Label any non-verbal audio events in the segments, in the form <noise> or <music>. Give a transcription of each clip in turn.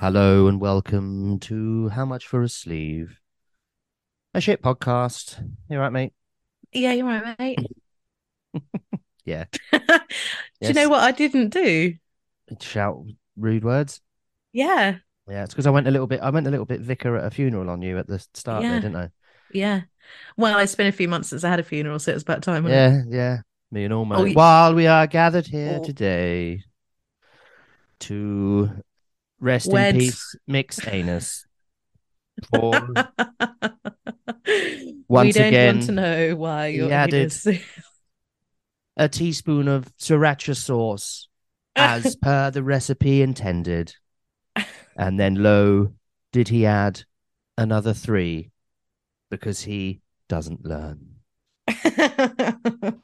Hello and welcome to How Much for a Sleeve? A shit podcast. You right, mate? Yeah, you're right, mate. <laughs> Yeah. <laughs> Do you know what I didn't do? Shout rude words. Yeah, Yeah, it's because I went a little bit. I went a little bit vicar at a funeral on you at the start Yeah. there, didn't I? yeah. Well, it's been a few months since I had a funeral, so it was about time. wasn't it? Yeah, yeah. Me and all my. Oh, While we are gathered here Oh. today to rest Wed. in peace, mixed anus. For we Once don't again, want to know why you're added- <laughs> a teaspoon of sriracha sauce as per the recipe intended. And then, lo, did he add another three because he doesn't learn. <laughs>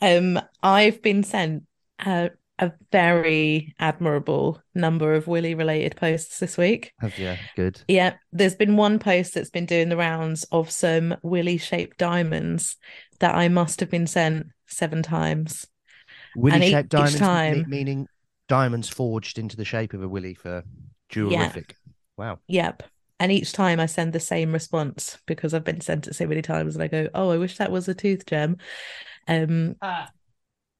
um, I've been sent a, a very admirable number of Willy related posts this week. Have you? Good. Yeah, there's been one post that's been doing the rounds of some Willy shaped diamonds that I must have been sent seven times. Willy shaped diamonds, time- meaning diamonds forged into the shape of a willy for jewelrific. Wow. Yep. And each time I send the same response because I've been sent it so many times and I go, Oh, I wish that was a tooth gem. Um ah.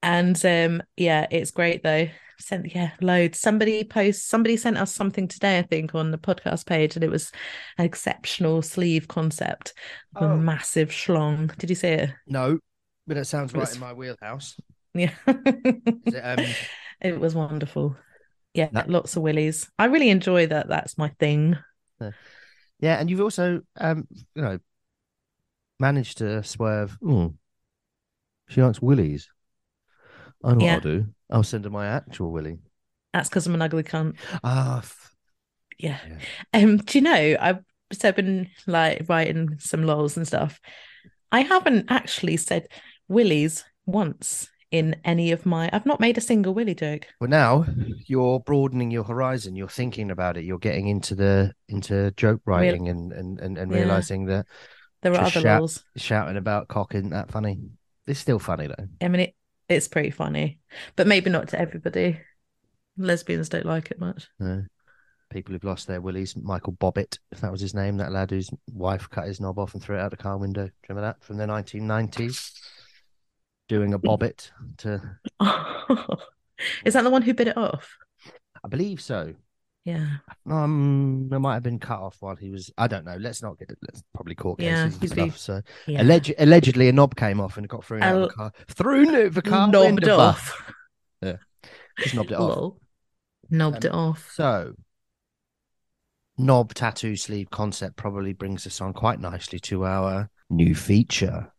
and um yeah, it's great though. Sent yeah, loads. Somebody post somebody sent us something today, I think, on the podcast page, and it was an exceptional sleeve concept of Oh. a massive schlong. Did you see it? No, but it sounds right was- in my wheelhouse. Yeah. <laughs> Is it, um, It was wonderful. Yeah, That- lots of willies. I really enjoy that. That's my thing. yeah, and you've also, um, you know, managed to swerve. "Hmm, she likes willies. I know Yeah. what I'll do. I'll send her my actual willie. That's because I'm an ugly cunt. Ah, f- Yeah. Yeah. Um, do you know, I've so been like writing some lols and stuff. I haven't actually said willies once in any of my I've not made a single willy joke. well, now you're broadening your horizon. You're thinking about it. You're getting into the into joke writing and and and, and Yeah. realizing that There are other shout- shouting about cock isn't that funny. It's still funny though. I mean it it's pretty funny, but maybe not to everybody. Lesbians don't like it much. No. People who've lost their willies. Michael Bobbitt, if that was his name, that lad whose wife cut his knob off and threw it out the car window. Do you remember that from the 1990s? Doing a bobbit to, <laughs> Is that the one who bit it off? I believe so. Yeah. Um, it might have been cut off while he was. I don't know. Let's not get. It. Let's probably court cases Yeah, and stuff. So Yeah. alleged, allegedly, a knob came off and got thrown out of the car. Through the car. Knobbed off. Just knobbed it off. Lol. Knobbed Um, it off. So, knob tattoo sleeve concept probably brings us on quite nicely to our new feature.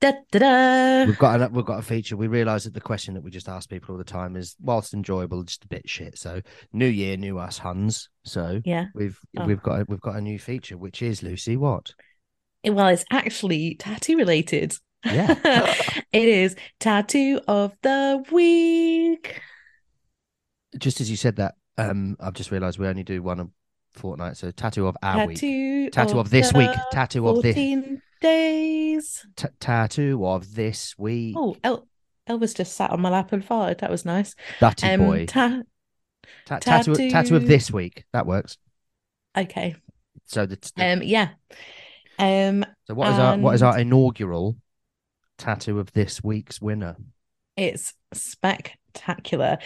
Da, da, da. We've got a, we've got a feature. We realise that the question that we just ask people all the time is, whilst enjoyable, just a bit shit. So, new year, new us, Huns. So Yeah. we've Oh. we've got a, we've got a new feature, which is Lucy. What? Well, it's actually tattoo related. Yeah. <laughs> it is tattoo of the week. just as you said that, um, I've just realised we only do one a fortnight. So tattoo of our week, Tattoo, tattoo of this week, tattoo of this, 14 days. t- tattoo of this week. Oh, El- Elvis just sat on my lap and farted. That was nice. Dutty Um, boy. ta- Ta- tattoo, tattoo of this week. That works. okay. So the, the- Um, yeah. Um, so what is our what is our inaugural tattoo of this week's winner? It's spectacular.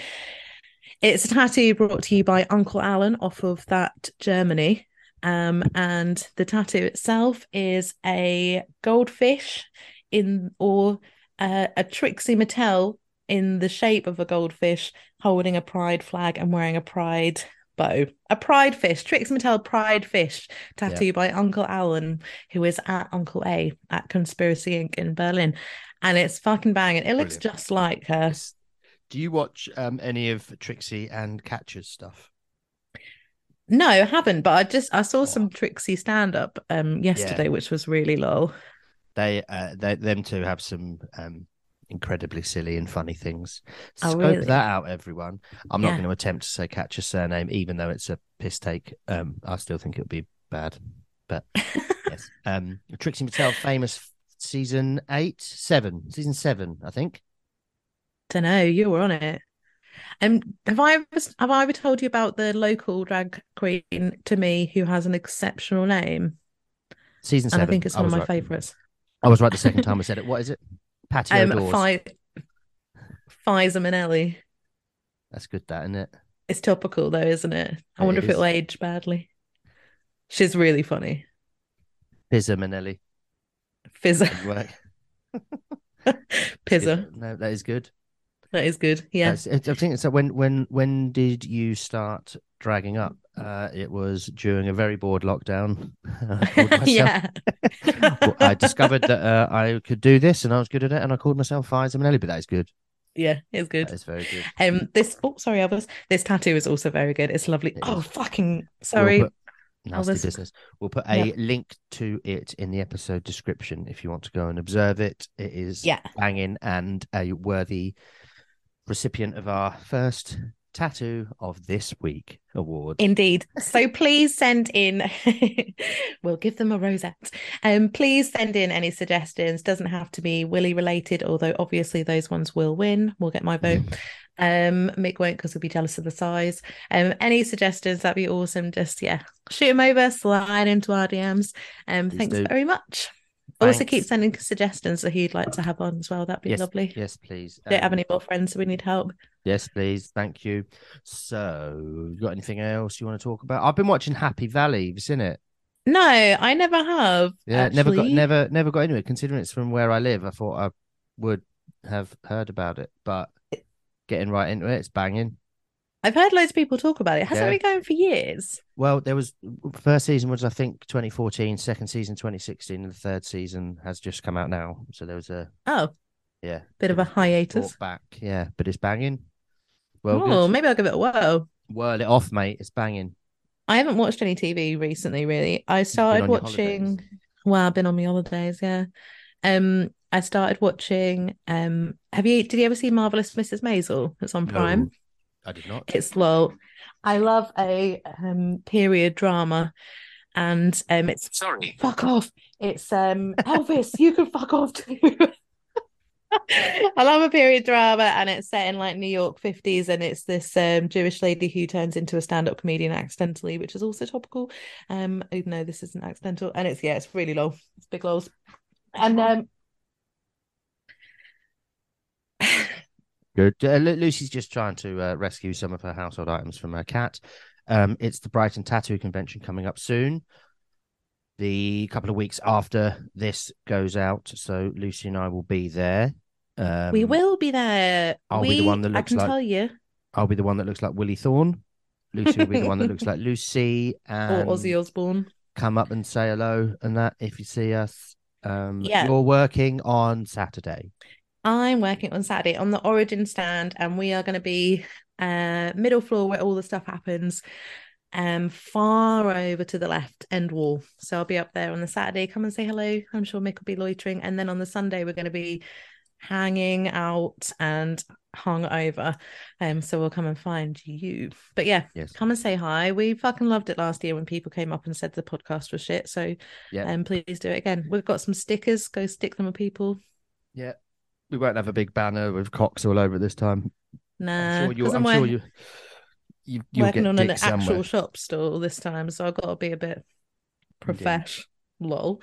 It's a tattoo brought to you by Uncle Alan off of that Germany. Um, and the tattoo itself is a goldfish in or uh, a Trixie Mattel in the shape of a goldfish holding a pride flag and wearing a pride bow. A pride fish, Trixie Mattel pride fish tattoo by Uncle Alan, who is at Uncle A at Conspiracy Inc. in Berlin. And it's fucking banging. It looks just like her. Do you watch um, any of Trixie and Katya's stuff? No, I haven't, but I just I saw Oh. some Trixie stand up um yesterday, which was really lol. They, uh, they, them two have some um, incredibly silly and funny things. Oh, Scope really? that out, everyone. I'm not going to attempt to say Katya surname, even though it's a piss take. Um, I still think it would be bad, But <laughs> yes, um, Trixie Mattel, famous season eight, seven, season seven, I think. Don't know. You were on it. Um, have I ever have I ever told you about the local drag queen to me who has an exceptional name? Season And seven. I think it's one of my right. favourites. I was right the second time I said it. <laughs> What is it? Patio Um, doors. Fi-. That's good, that isn't it? It's topical though, isn't it? I It wonder if it'll age badly. She's really funny. Pizza Manelli. Fizzer. <laughs> Good No, that is good. That is good. Yeah. That's- I think so. When when when did you start dragging up? Uh, it was during a very bored lockdown. <laughs> I <laughs> yeah. I discovered that uh, I could do this, and I was good at it, and I called myself Fiza Manelli. But that is good. Yeah, it's good. It's very good. Um, this oh sorry, Elvis. This tattoo is also very good. It's lovely. It oh is. fucking We'll sorry. put- nasty Elvis. business. We'll put a link to it in the episode description if you want to go and observe it. It is Yeah. banging and a worthy recipient of our first tattoo of this week award. Indeed. So please send in. <laughs> we'll give them a rosette. Um, please send in any suggestions. Doesn't have to be Willy related, although obviously those ones will win. We'll get my vote. Um, Mick won't because he'll be jealous of the size. Um, any suggestions that'd be awesome. Just yeah, shoot them over, slide into our DMs. Um, Please thanks do. very much. Also, keep sending suggestions that he'd like to have on as well. That'd be yes, lovely. Yes, please. Don't have Um, any more friends, so we need help. Yes, please. Thank you. So, you got anything else you want to talk about? I've been watching Happy Valley. Have you seen it? No, I never have. Yeah, never got actually. never never got into it. Considering it's from where I live, I thought I would have heard about it, but getting right into it, it's banging. I've heard loads of people talk about it. Hasn't Yeah. it been going for years? Well, there was first season was I think 2014, second season 2016, and the third season has just come out now. So there was a Oh, yeah bit of a hiatus. back. Yeah, but it's banging. Well, oh, maybe I'll give it a whirl. whirl it off, mate. It's banging. I haven't watched any TV recently, really. I started watching. Well, I've been on my holidays, yeah. Um, I started watching. Um, have you? Did you ever see Marvelous Mrs. Maisel? It's on Prime. No, I did not. It's lol. I love a um period drama, and um, it's Sorry. fuck off. It's um Elvis. you can fuck off too. I love a period drama, and it's set in like New York fifties, and it's this um Jewish lady who turns into a stand-up comedian accidentally, which is also topical. Um, even though this isn't accidental, and it's yeah, it's really low. It's big lows, and um. Good. Uh, Lucy's just trying to uh, rescue some of her household items from her cat. Um, it's the Brighton Tattoo Convention coming up soon. The couple of weeks after this goes out, so Lucy and I will be there. Um, we will be there. I'll we, be the one that I looks can like- tell you, I'll be the one that looks like Willie Thorne. Lucy will be the one that looks <laughs> like Lucy, or and Ozzy Osbourne. come up and say hello and that if you see us. Um, Yeah. you're working on Saturday. I'm working on Saturday on the Origin stand, and we are going to be uh middle floor where all the stuff happens, um far over to the left end wall. So I'll be up there on the Saturday. Come and say hello. I'm sure Mick will be loitering, and then on the Sunday we're going to be hanging out and hung over. Um, so we'll come and find you. But yeah, Yes. come and say hi. We fucking loved it last year when people came up and said the podcast was shit. So Yeah. um, please do it again. We've got some stickers. Go stick them with people. Yeah. We won't have a big banner with cocks all over it this time. Nah, I'm sure you. 'cause I'm sure you. You you'll working get on an dicks actual shop stall this time, so I've got to be a bit profesh. Lol.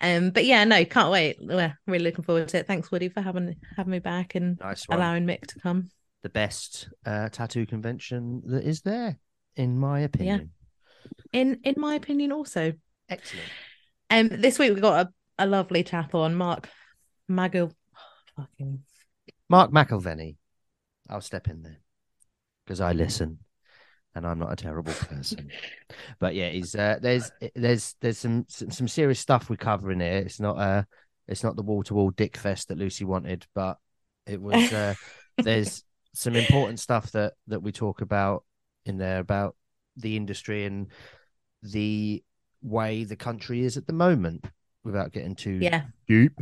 Um, but yeah, no, can't wait. We're really looking forward to it. Thanks, Woody, for having having me back and Nice allowing Mick to come. The best uh, tattoo convention that is there, in my opinion. In in my opinion, also. Excellent. Um, this week we got a, a lovely chap on Mark Magil. Fucking Mark McIlvenny. I'll step in there because I listen, and I'm not a terrible person. but yeah, he's uh, there's there's there's some, some some serious stuff we cover in here. It's not uh it's not the wall to wall dick fest that Lucy wanted, but it was uh, <laughs> there's some important stuff that that we talk about in there about the industry and the way the country is at the moment without getting too yeah, deep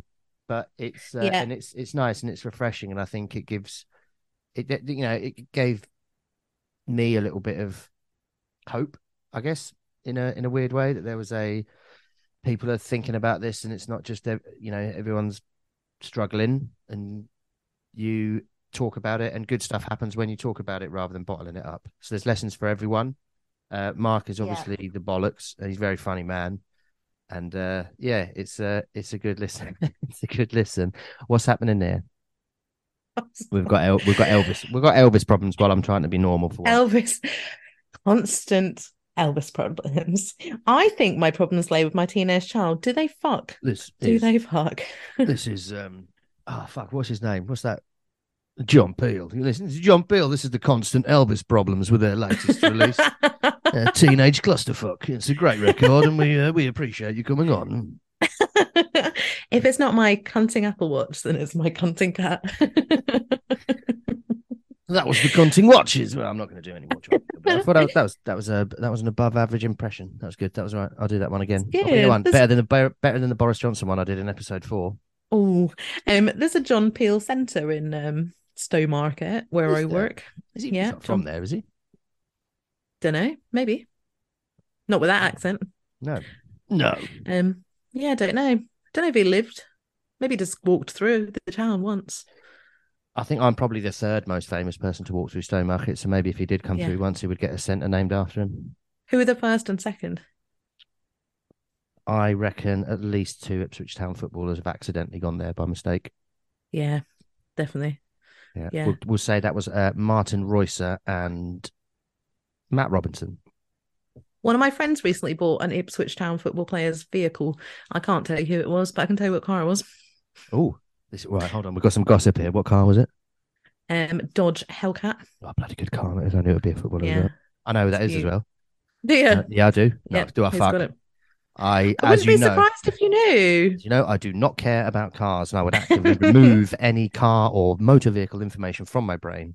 but it's uh, Yeah. and it's it's nice and it's refreshing and i think it gives it you know it gave me a little bit of hope i guess in a in a weird way that there was a people are thinking about this, and it's not just you know everyone's struggling, and you talk about it, and good stuff happens when you talk about it rather than bottling it up. So there's lessons for everyone. Uh, Mark is Yeah. obviously the bollocks. and He's a very funny man, and uh, yeah, it's a it's a good listen. <laughs> it's a good listen. What's happening there? We've got El- we've got Elvis. We've got Elvis problems while I'm trying to be normal for once. Elvis, constant Elvis problems. I think my problems lay with my teenage child. Do they fuck? This Do is, they fuck? <laughs> this is um oh fuck what's his name what's that John Peel you listen John Peel this is the constant Elvis problems with their latest release <laughs> <laughs> uh, Teenage Clusterfuck it's a great record and we uh, we appreciate you coming on <laughs> if it's not my cunting Apple Watch, then it's my cunting cat. <laughs> that was the Cunting Watches well I'm not going to do any more Peel, but I thought that, was- that was that was a that was an above average impression that was good that was right. I'll do that one again Yeah, I'll do good. one. Better than the better, better than the Boris Johnson one I did in episode four oh, um, there's a John Peel Centre in um Stowmarket where Is I there? work. is he Yeah, not from John- there is he Don't know, maybe not with that accent. no no Um, yeah, I don't know. Don't know if he lived. Maybe just walked through the town once. I think I'm probably the third most famous person to walk through Stowmarket. So maybe if he did come Yeah. through once, he would get a centre named after him. Who were the first and second? I reckon at least two Ipswich Town footballers have accidentally gone there by mistake. Yeah, definitely. Yeah, Yeah. We'll, we'll say that was uh, Martin Roycer and Matt Robinson. One of my friends recently bought an Ipswich Town football player's vehicle. I can't tell you who it was, but I can tell you what car it was. Oh, this right. Hold on, we've got some gossip here. What car was it? Um, Dodge Hellcat. Oh, bloody good car. I knew it would be a footballer. Yeah. well. I know who that is as well. Yeah. Uh, yeah, I do. No, yeah. do I fuck? I, I as wouldn't you be know, surprised if you knew. you know, I do not care about cars, and I would actively remove <laughs> any car or motor vehicle information from my brain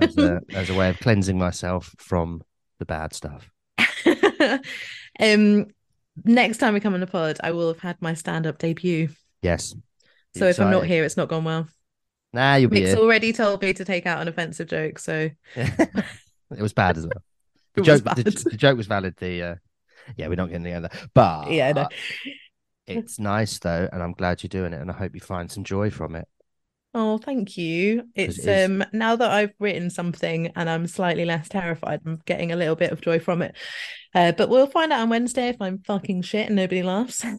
as a, <laughs> as a way of cleansing myself from the bad stuff. <laughs> um, next time we come on the pod, I will have had my stand-up debut. Yes. So if I'm not here, it's not gone well. nah, you'll be Mick's here. already told me to take out an offensive joke, so <laughs> it was bad as well. The It joke, the, the joke was valid. The uh, yeah, we're not getting together, but yeah, no. it's nice though, and I'm glad you're doing it, and I hope you find some joy from it. Oh, thank you. It's it um now that I've written something and I'm slightly less terrified, I'm getting a little bit of joy from it. Uh, but we'll find out on Wednesday if I'm fucking shit and nobody laughs. <laughs>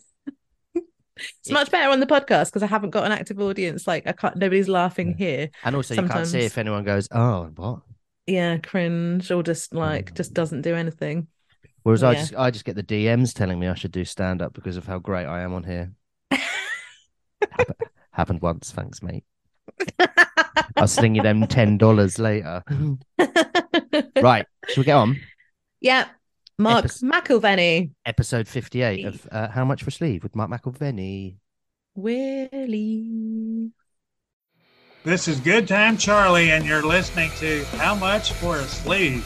It's It- much better on the podcast because I haven't got an active audience. Like I can't, nobody's laughing here. And also, you can't see if anyone goes, "Oh, what." Yeah, cringe or just like Mm. just doesn't do anything. Whereas I just, I just get the DMs telling me I should do stand up because of how great I am on here. <laughs> Happened once, thanks, mate. <laughs> I'll sling you them ten dollars later. <laughs> right, shall we get on? Yeah, Mark Epis- McIlvenny. Episode fifty-eight of uh, How Much for a Sleeve with Mark McIlvenny. Willie. This is Good Time Charlie, and you're listening to How Much for a Sleeve?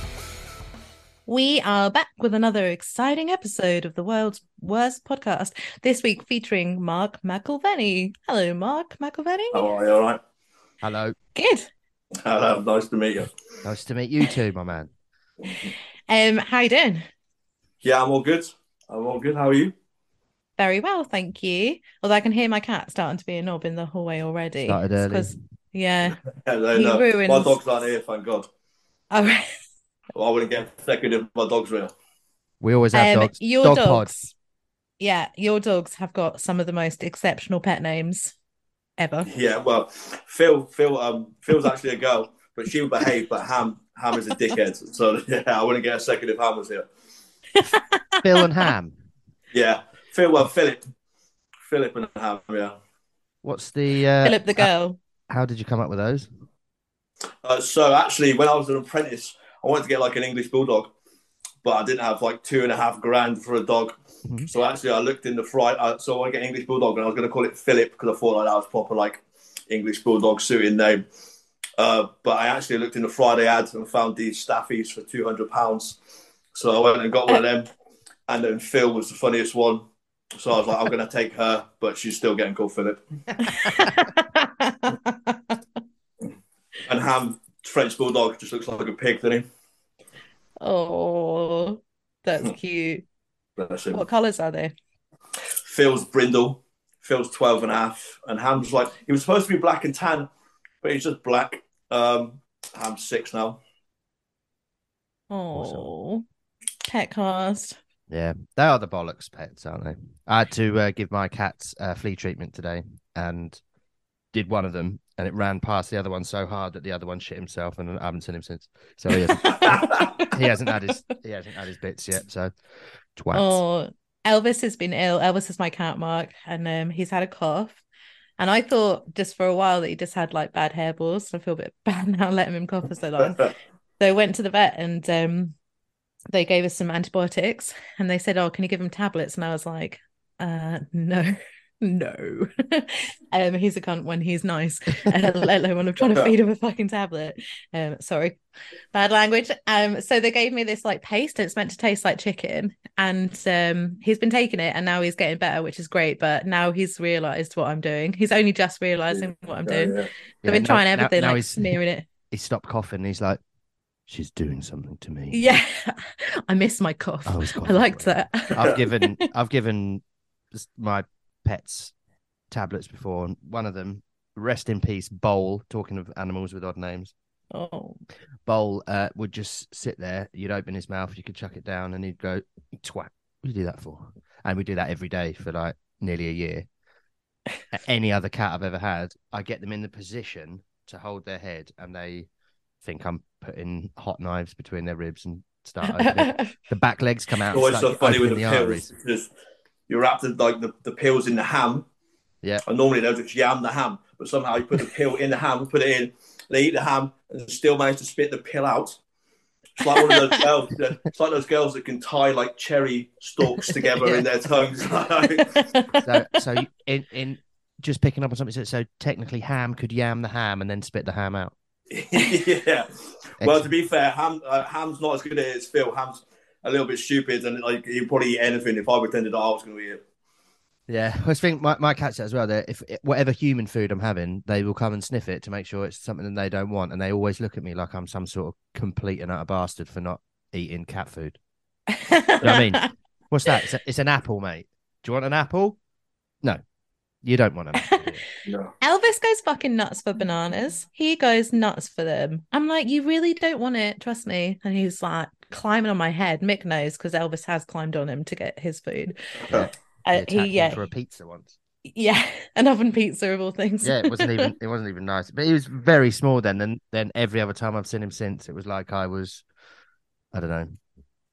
We are back with another exciting episode of the world's worst podcast. This week featuring Mark McIlvenny. Hello, Mark McIlvenny. How are you? All right. Hello, Good. Hello. Nice to meet you. nice to meet you too, my man. Um, how you doing? Yeah, I'm all good. I'm all good. How are you? Very well, thank you. Although I can hear my cat starting to be a knob in the hallway already. Started It's early. 'cause- yeah. <laughs> Yeah, no, He no. ruins- My dog's not here, thank God. All right. <laughs> I wouldn't get second if my dog's real. We always have Um, dogs. your Dog dogs. Yeah, your dogs have got some of the most exceptional pet names ever. Yeah, well, Phil, Phil, um, Phil's actually a girl, but she would behave. But Ham, Ham is a dickhead. So <laughs> yeah, I wouldn't get a second if Ham was here. <laughs> Phil and Ham. Yeah, Phil, well, Philip, Philip and Ham. Yeah. What's the uh, Philip the girl. How did you come up with those? Uh, so actually, when I was an apprentice, I wanted to get like an English bulldog, but I didn't have like two and a half grand for a dog. Mhm. So actually, I looked in the Friday. Uh, so I want to get English bulldog, and I was going to call it Philip because I thought like that was proper like English bulldog suiting name. Uh, but I actually looked in the Friday ads and found these staffies for two hundred pounds. So I went and got one of them, and then Phil was the funniest one. So I was like, I'm going to take her, but she's still getting called Philip. <laughs> And Ham, French bulldog, just looks like a pig, doesn't he? oh, that's Hmm. cute. Bless him. What colours are they? Phil's brindle. Phil's 12 and a half. And Ham's like, he was supposed to be black and tan, but he's just black. Um, Ham's six now. Oh, pet cast. Yeah, they are the bollocks pets, aren't they? I had to uh, give my cats uh, flea treatment today and did one of them, and it ran past the other one so hard that the other one shit himself, and I haven't seen him since. So he hasn't, <laughs> he hasn't had his he hasn't had his bits yet. So twats. Oh, Elvis has been ill. Elvis is my cat, Mark, and um, he's had a cough. And I thought just for a while that he just had like bad hairballs. I feel a bit <laughs> bad now letting him cough for so long. <laughs> so I went to the vet and um, they gave us some antibiotics and they said, Oh, can you give him tablets? And I was like, uh, no. <laughs> No, <laughs> um, he's a cunt when he's nice, <laughs> uh, let alone when I'm trying to feed him a fucking tablet. Um, sorry, bad language. Um, so they gave me this like paste. It's meant to taste like chicken, and um, he's been taking it, and now he's getting better, which is great. But now he's realised what I'm doing. He's only just realising what I'm doing. Yeah, yeah. I've been trying everything, now, now like smearing it. He stopped coughing. He's like, she's doing something to me. Yeah, <laughs> I miss my cough. I, I liked that. I've given I've given my pets tablets before, and one of them, rest in peace, Bowl. Talking of animals with odd names. Oh, Bowl uh, would just sit there. You'd open his mouth, you could chuck it down, and he'd go twat. What do you do that for? And we do that every day for like nearly a year. Any other cat I've ever had, I get them in the position to hold their head, and they think I'm putting hot knives between their ribs and start <laughs> the back legs come out. Always so funny with the, the pills because you wrap the like the, the pills in the ham. Yeah. And normally they'll just yam the ham, but somehow you put the pill in the ham, put it in, they eat the ham, and still manage to spit the pill out. It's like one of those girls. That, it's like those girls that can tie like cherry stalks together yeah. in their tongues. <laughs> so, so in in just picking up on something. So technically, ham could yam the ham and then spit the ham out. <laughs> yeah. Well, to be fair, Ham uh, Ham's not as good as Phil. Ham's a little bit stupid, and like he'd probably eat anything if I pretended that I was going to eat it. Yeah, I think my, my cat's as well. That if whatever human food I'm having, they will come and sniff it to make sure it's something that they don't want, and they always look at me like I'm some sort of complete and utter bastard for not eating cat food. you know what I mean? <laughs> What's that? It's, a, it's an apple, mate. Do you want an apple? No, you don't want to. <laughs> no. Elvis goes fucking nuts for bananas. He goes nuts for them. I'm like, you really don't want it, trust me. And he's like climbing on my head. Mick knows because Elvis has climbed on him to get his food. Yeah. Uh, he yeah for a pizza once. Yeah, <laughs> an oven pizza of all things. yeah, it wasn't even <laughs> it wasn't even nice. But he was very small then. And then every other time I've seen him since, it was like I was, I don't know,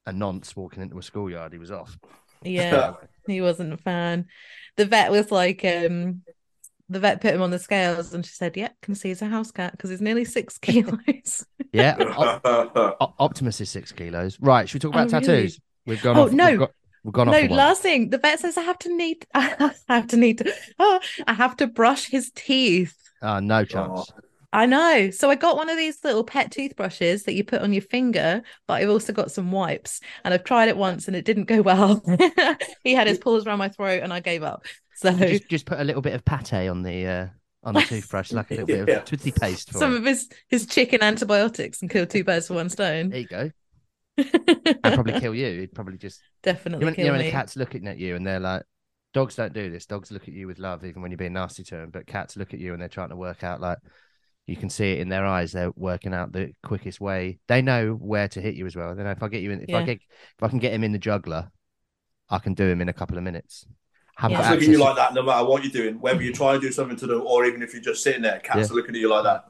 a nonce walking into a schoolyard. He was off. Yeah, <laughs> he wasn't a fan. The vet was like, um, the vet put him on the scales and she said, "Yeah, can see he's a house cat because he's nearly six <laughs> kilos." yeah, <laughs> o- Optimus is six kilos. Right? Should we talk about oh, tattoos? Really? We've gone. Oh off, no. We've, got, we've gone no, off. Last thing. The vet says I have to need. <laughs> I have to need. To, oh, I have to brush his teeth. Ah, uh, no chance. Oh. I know. So I got one of these little pet toothbrushes that you put on your finger, but I've also got some wipes. And I've tried it once and it didn't go well. he had his paws around my throat and I gave up. So just, just put a little bit of pate on the uh, on the toothbrush, like a little bit of <laughs> toothy paste. Some it. Some of his his chicken antibiotics and kill two birds with one stone. There you go. <laughs> I'd probably kill you. He'd probably just definitely. You know, kill you know when a cat's looking at you and they're like, dogs don't do this. Dogs look at you with love, even when you're being nasty to them. But cats look at you and they're trying to work out like you can see it in their eyes. They're working out the quickest way. They know where to hit you as well. They know if I get you in, if yeah. I get, if I can get him in the juggler, I can do him in a couple of minutes. Have yeah. looking at you like that, no matter what you're doing, whether you're trying to do something to them or even if you're just sitting there, cats yeah. are looking at you like that.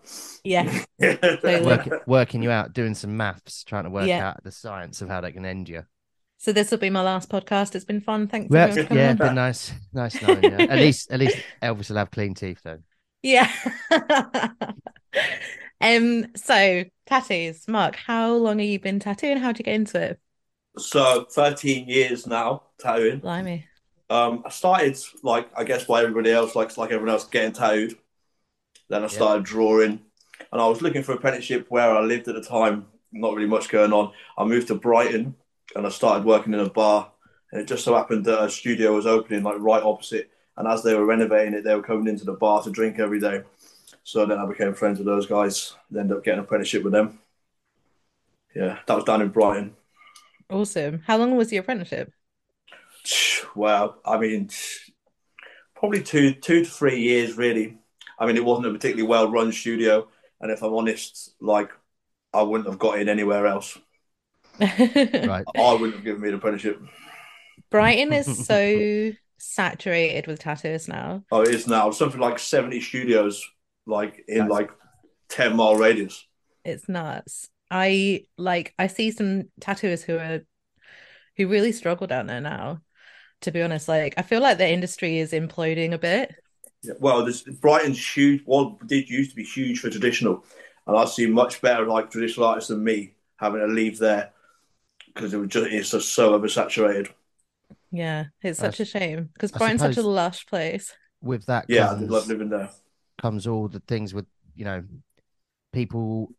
Yeah, <laughs> working, working you out, doing some maths, trying to work yeah. out the science of how they can end you. So this will be my last podcast. It's been fun. Thanks. Well, yeah, been nice, nice knowing you. At least, at least Elvis will have clean teeth though. Yeah. <laughs> um. So tattoos, Mark. How long have you been tattooing? How did you get into it? So thirteen years now tattooing. Blimey. Um, I started like I guess why everybody else likes like everyone else getting tattooed. Then I started yeah. drawing, and I was looking for apprenticeship where I lived at the time. Not really much going on. I moved to Brighton, and I started working in a bar. And it just so happened that a studio was opening like right opposite. And as they were renovating it, they were coming into the bar to drink every day. So then I became friends with those guys. And ended up getting an apprenticeship with them. Yeah, that was down in Brighton. Awesome. How long was the apprenticeship? <sighs> <laughs> Well, I mean, probably two two to three years really. I mean, it wasn't a particularly well run studio, and if I'm honest, like I wouldn't have got in anywhere else. <laughs> Right. I wouldn't have given me an apprenticeship. Brighton is <laughs> so saturated with tattoos now. Oh, it is now something like seventy studios, like in That's- like ten mile radius. It's nuts. I like I see some tattooers who are who really struggle down there now. To be honest, like I feel like the industry is imploding a bit. Yeah, Well, this Brighton's huge. Well, did used to be huge for traditional, and I see much better like traditional artists than me having to leave there because it was just it's just so oversaturated. Yeah, it's such a shame because Brighton's such a lush place. With that Yeah, comes, did love living there. comes all the things with you know people.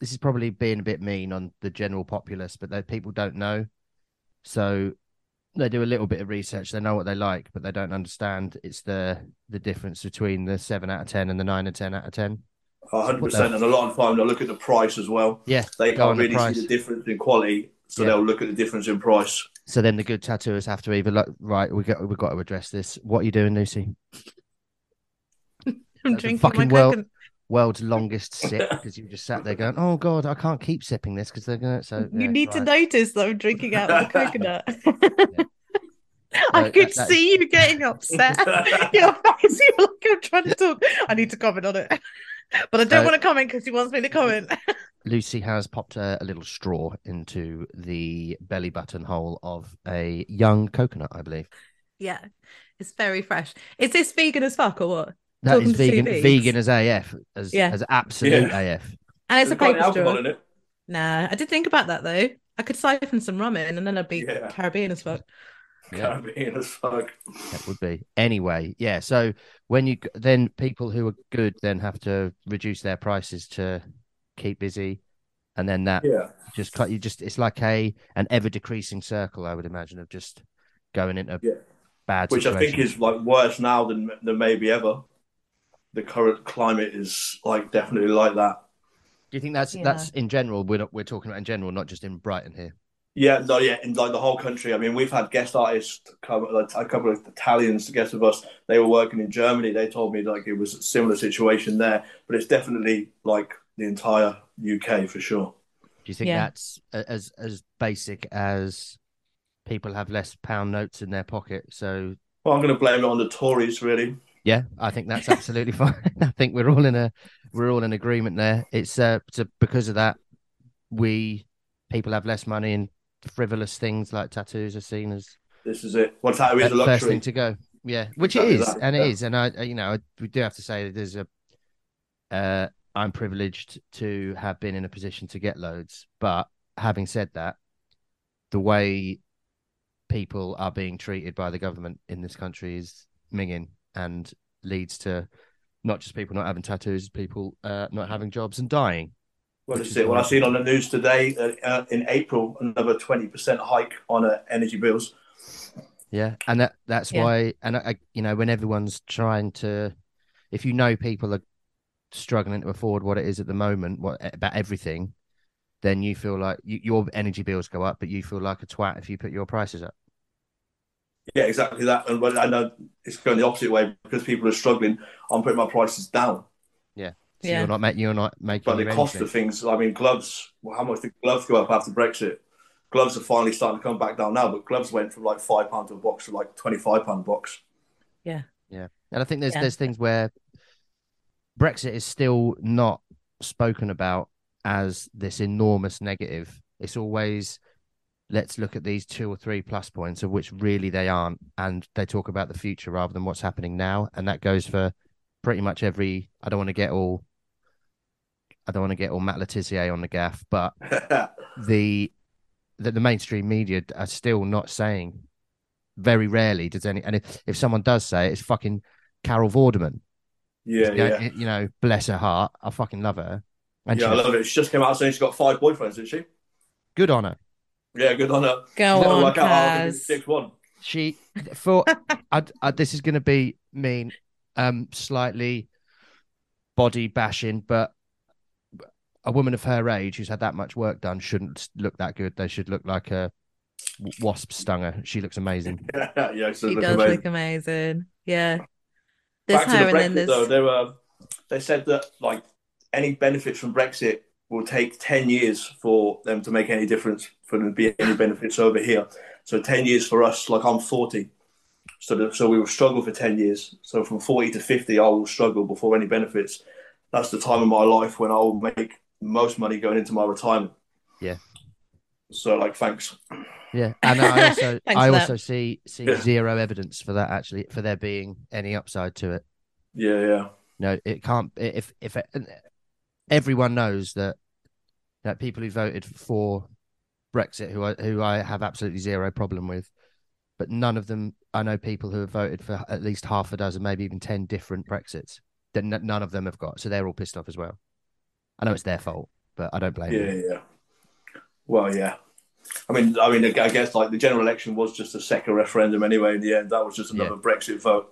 This is probably being a bit mean on the general populace, but that people don't know, so they do a little bit of research. They know what they like, but they don't understand it's the the difference between the seven out of ten and the nine and ten out of ten. hundred percent, and a lot of time they'll look at the price as well. Yeah, They go on can't really price. see the difference in quality, so Yeah. they'll look at the difference in price. So then the good tattooers have to either look right. We got we've got to address this. What are you doing, Lucy? <laughs> I'm That's a drinking my fucking well- coconut. World's longest sip <laughs> because you just sat there going, "Oh God, I can't keep sipping this because they're gonna." So You yeah, need to notice that I'm drinking out of the coconut. <laughs> <laughs> I So could that- that- see you getting upset. Your face, you're like, I'm trying to talk. I need to comment on it. But I don't So- want to comment because he wants me to comment. Lucy has popped a, a little straw into the belly button hole of a young coconut, I believe. Yeah, it's very fresh. Is this vegan as fuck or what? That Talking is vegan, vegan as AF, as Yeah. as absolute Yeah. AF. And it's There's a got paper straw. it. Nah, I did think about that though. I could siphon some rum in and then I'd be Yeah. Caribbean as fuck. Yeah. Caribbean as fuck. That would be anyway. Yeah. So when you then people who are good then have to reduce their prices to keep busy, and then that Yeah, just cut you just it's like a an ever decreasing circle. I would imagine of just going into Yeah. bad. which I think is like worse now than than maybe ever. The current climate is like definitely like that. Do you think that's Yeah. that's in general? We're not, we're talking about in general, not just in Brighton here. Yeah, no, yeah, in like the whole country. I mean, we've had guest artists come, like, a couple of Italians to guest with us. They were working in Germany. They told me like it was a similar situation there, but it's definitely like the entire UK for sure. Do you think Yeah. that's as as basic as people have less pound notes in their pocket? So Well, I'm going to blame it on the Tories, really. Yeah, I think that's absolutely <laughs> fine. I think we're all in a we're all in agreement there. It's uh so because of that, we people have less money and frivolous things like tattoos are seen as This is it. Well, tattoo is a first luxury. thing to go. Yeah, which it is, that, and it is, and I, I- you know, we do have to say that there's a. Uh, I'm privileged to have been in a position to get loads, but having said that, the way people are being treated by the government in this country is minging and leads to not just people not having tattoos, people uh, not having jobs and dying. Well, which this is is it. Well, I've seen on the news today that uh, in April another twenty percent hike on uh, energy bills. Yeah, and that that's Yeah. why, and I, I- you know, when everyone's trying to, if you know people are struggling to afford what it is at the moment, what about everything, then you feel like you, your energy bills go up, but you feel like a twat if you put your prices up. Yeah, exactly that. And well, I know it's going the opposite way because people are struggling. I'm putting my prices down. So Yeah. you're not making you're not making But the cost anything. of things, I mean, gloves. Well, how much did gloves go up after Brexit? Gloves are finally starting to come back down now, but gloves went from like five pound a box to like twenty five pound box. Yeah, yeah. and I think there's Yeah. there's things where Brexit is still not spoken about as this enormous negative. It's always let's look at these two or three plus points of which really they aren't, and they talk about the future rather than what's happening now, and that goes for pretty much every. I don't want to get all. I don't want to get all Matt Le Tissier on the gaff, but <laughs> the the, the mainstream media are still not saying. Very rarely does any, and if, if someone does say it, it's fucking Carol Vorderman. yeah, You know, yeah, you know, bless her heart. I fucking love her. And yeah. I love it. She just came out saying she's got five boyfriends, didn't she? good on her. Yeah, good on her. Go She's never on, work out how to do Kaz. six one. She for <laughs> I, I, this is going to be mean, um, slightly body bashing, but a woman of her age who's had that much work done shouldn't look that good. They should look like a wasp stung her. She looks amazing. <laughs> yeah, so She look does amazing. look amazing. Yeah. There's Back to the and then Brexit there's though, they were they said that like any benefits from Brexit will take ten years for them to make any difference for them to be any benefits over here. So ten years for us, like I'm forty, so the, so we will struggle for ten years. So from forty to fifty, I will struggle before any benefits. That's the time of my life when I will make most money going into my retirement. Yeah. So like, thanks. Yeah, and I also <laughs> I for that. also see see Yeah. zero evidence for that actually for there being any upside to it. Yeah, yeah, No, it can't. If if everyone knows that that people who voted for Brexit, who I who I have absolutely zero problem with, but none of them. I know people who have voted for at least half a dozen, maybe even ten different Brexits. That n- none of them have got, so they're all pissed off as well. I know it's their fault, but I don't blame yeah, them. yeah. Well, yeah. I mean, I mean, I guess like the general election was just a second referendum anyway. In the end, that was just another Brexit vote.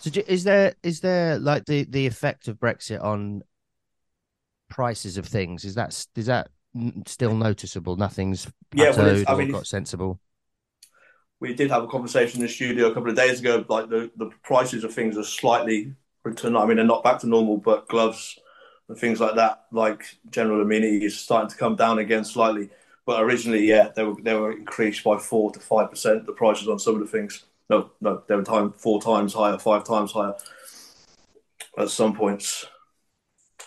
So is there is there like the the effect of Brexit on prices of things? Is that s- is that still noticeable? Nothing's Yeah, well, it's- I mean, got sensible. We did have a conversation in the studio a couple of days ago. Like the, the prices of things are slightly returned. I mean, they're not back to normal, but gloves and things like that, like general amenities, is starting to come down again slightly. But originally, yeah, they were they were increased by four to five percent. The prices on some of the things. No, no, they were time four times higher, five times higher at some points.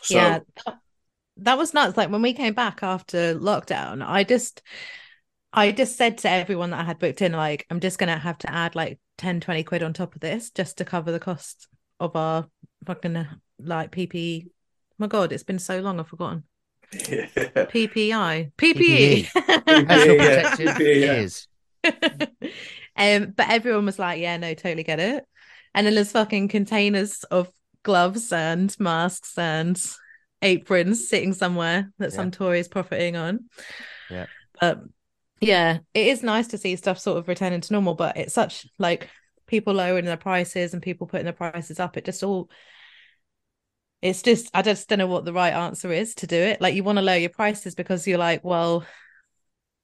So, yeah that- that was nuts like when we came back after lockdown i just i just said to everyone that i had booked in like i'm just gonna have to add like 10 20 quid on top of this just to cover the cost of our fucking like ppe my god it's been so long i've forgotten <laughs> yeah. ppi PPE. ppe <laughs> Personal yeah, protective yeah. gears. <laughs> um, but everyone was like, "Yeah, no, totally get it." And then there's fucking containers of gloves and masks and aprons sitting somewhere that some Tory is profiting on. Yeah. But yeah, it is nice to see stuff sort of returning to normal. But it's such like people lowering their prices and people putting their prices up. It just all. It's just I just don't know what the right answer is to do it. Like you want to lower your prices because you're like, well,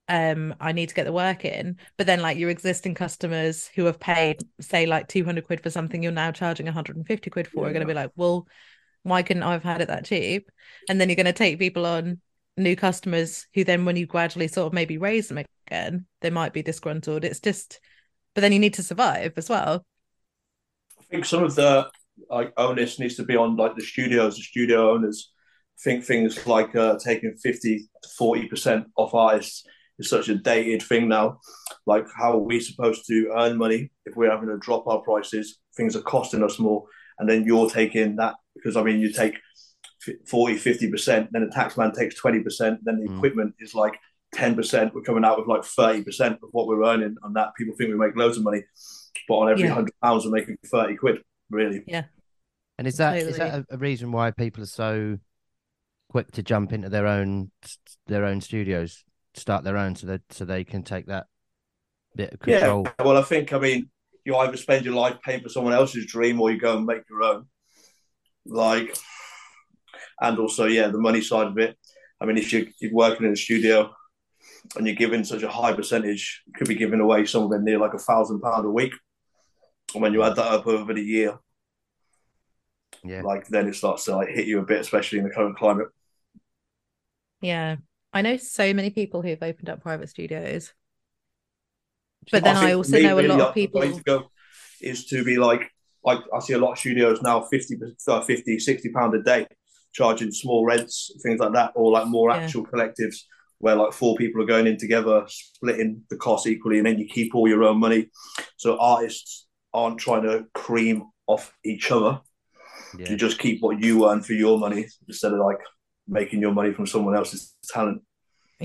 um I need to get the work in but then like your existing customers who have paid say like 200 quid for something you're now charging 150 quid for are going to be like well why couldn't I have had it that cheap and then you're going to take people on new customers who then when you gradually sort of maybe raise them again they might be disgruntled it's just but then you need to survive as well I think some of the like onus needs to be on like the studios, the studio owners. I think things like uh, taking fifty to forty percent off artists is such a dated thing now. Like, how are we supposed to earn money if we're having to drop our prices? Things are costing us more, and then you're taking that because I mean, you take 40, 50 percent, then the tax man takes twenty percent, then the Mm. equipment is like ten percent. We're coming out with like thirty percent of what we're earning on that. People think we make loads of money, but on every Yeah. hundred pounds, we're making thirty quid. Really, yeah And is that is Totally. that a, a reason why people are so quick to jump into their own their own studios, start their own, so that so they can take that bit of control? Yeah. Well, I think I mean you either spend your life paying for someone else's dream or you go and make your own. Like, and also yeah, the money side of it. I mean, if you're, you're working in a studio and you're giving such a high percentage, you could be giving away somewhere near like a thousand pound a week. And when you add that up over the year, Yeah. like then it starts to like hit you a bit, especially in the current climate. yeah I know so many people who've opened up private studios but then I, think for also me, know a lot of people The way to go is to be like, like I see a lot of studios now 50, uh, 50 60 pound a day, charging small rents, things like that, or like more Yeah. actual collectives where like four people are going in together, splitting the cost equally, and then you keep all your own money. So artists aren't trying to cream off each other. Yeah. You just keep what you earn for your money instead of like making your money from someone else's talent.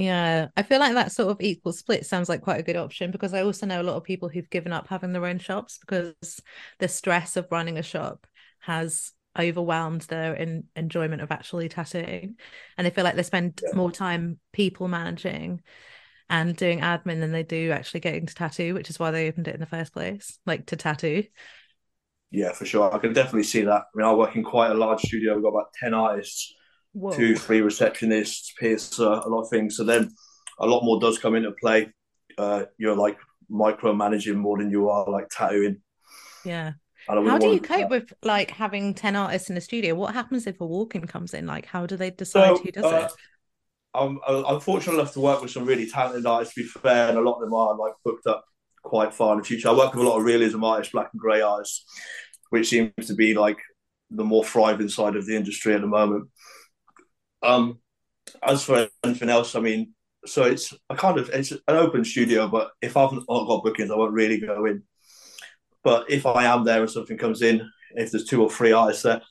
Yeah, I feel like that sort of equal split sounds like quite a good option because I also know a lot of people who've given up having their own shops because the stress of running a shop has overwhelmed their in- enjoyment of actually tattooing. And they feel like they spend Yeah. more time people managing and doing admin than they do actually getting to tattoo, which is why they opened it in the first place, like to tattoo. Yeah, for sure. I can definitely see that. I mean, I work in quite a large studio. We've got about 10 artists. Whoa. two, three receptionists, piercer, a lot of things. So then a lot more does come into play. Uh, you're like micromanaging more than you are like tattooing. Yeah. How do you want to do cope that. with like having 10 artists in a studio? What happens if a walk-in comes in? Like, how do they decide So, who does uh, it? I'm, I'm fortunate enough to work with some really talented artists, to be fair, and a lot of them are like booked up quite far in the future. I work with a lot of realism artists, black and grey artists, which seems to be like the more thriving side of the industry at the moment. Um, as for anything else, I mean, so it's a kind of it's an open studio, but if I've not got bookings, I won't really go in. But if I am there and something comes in, if there's two or three artists there,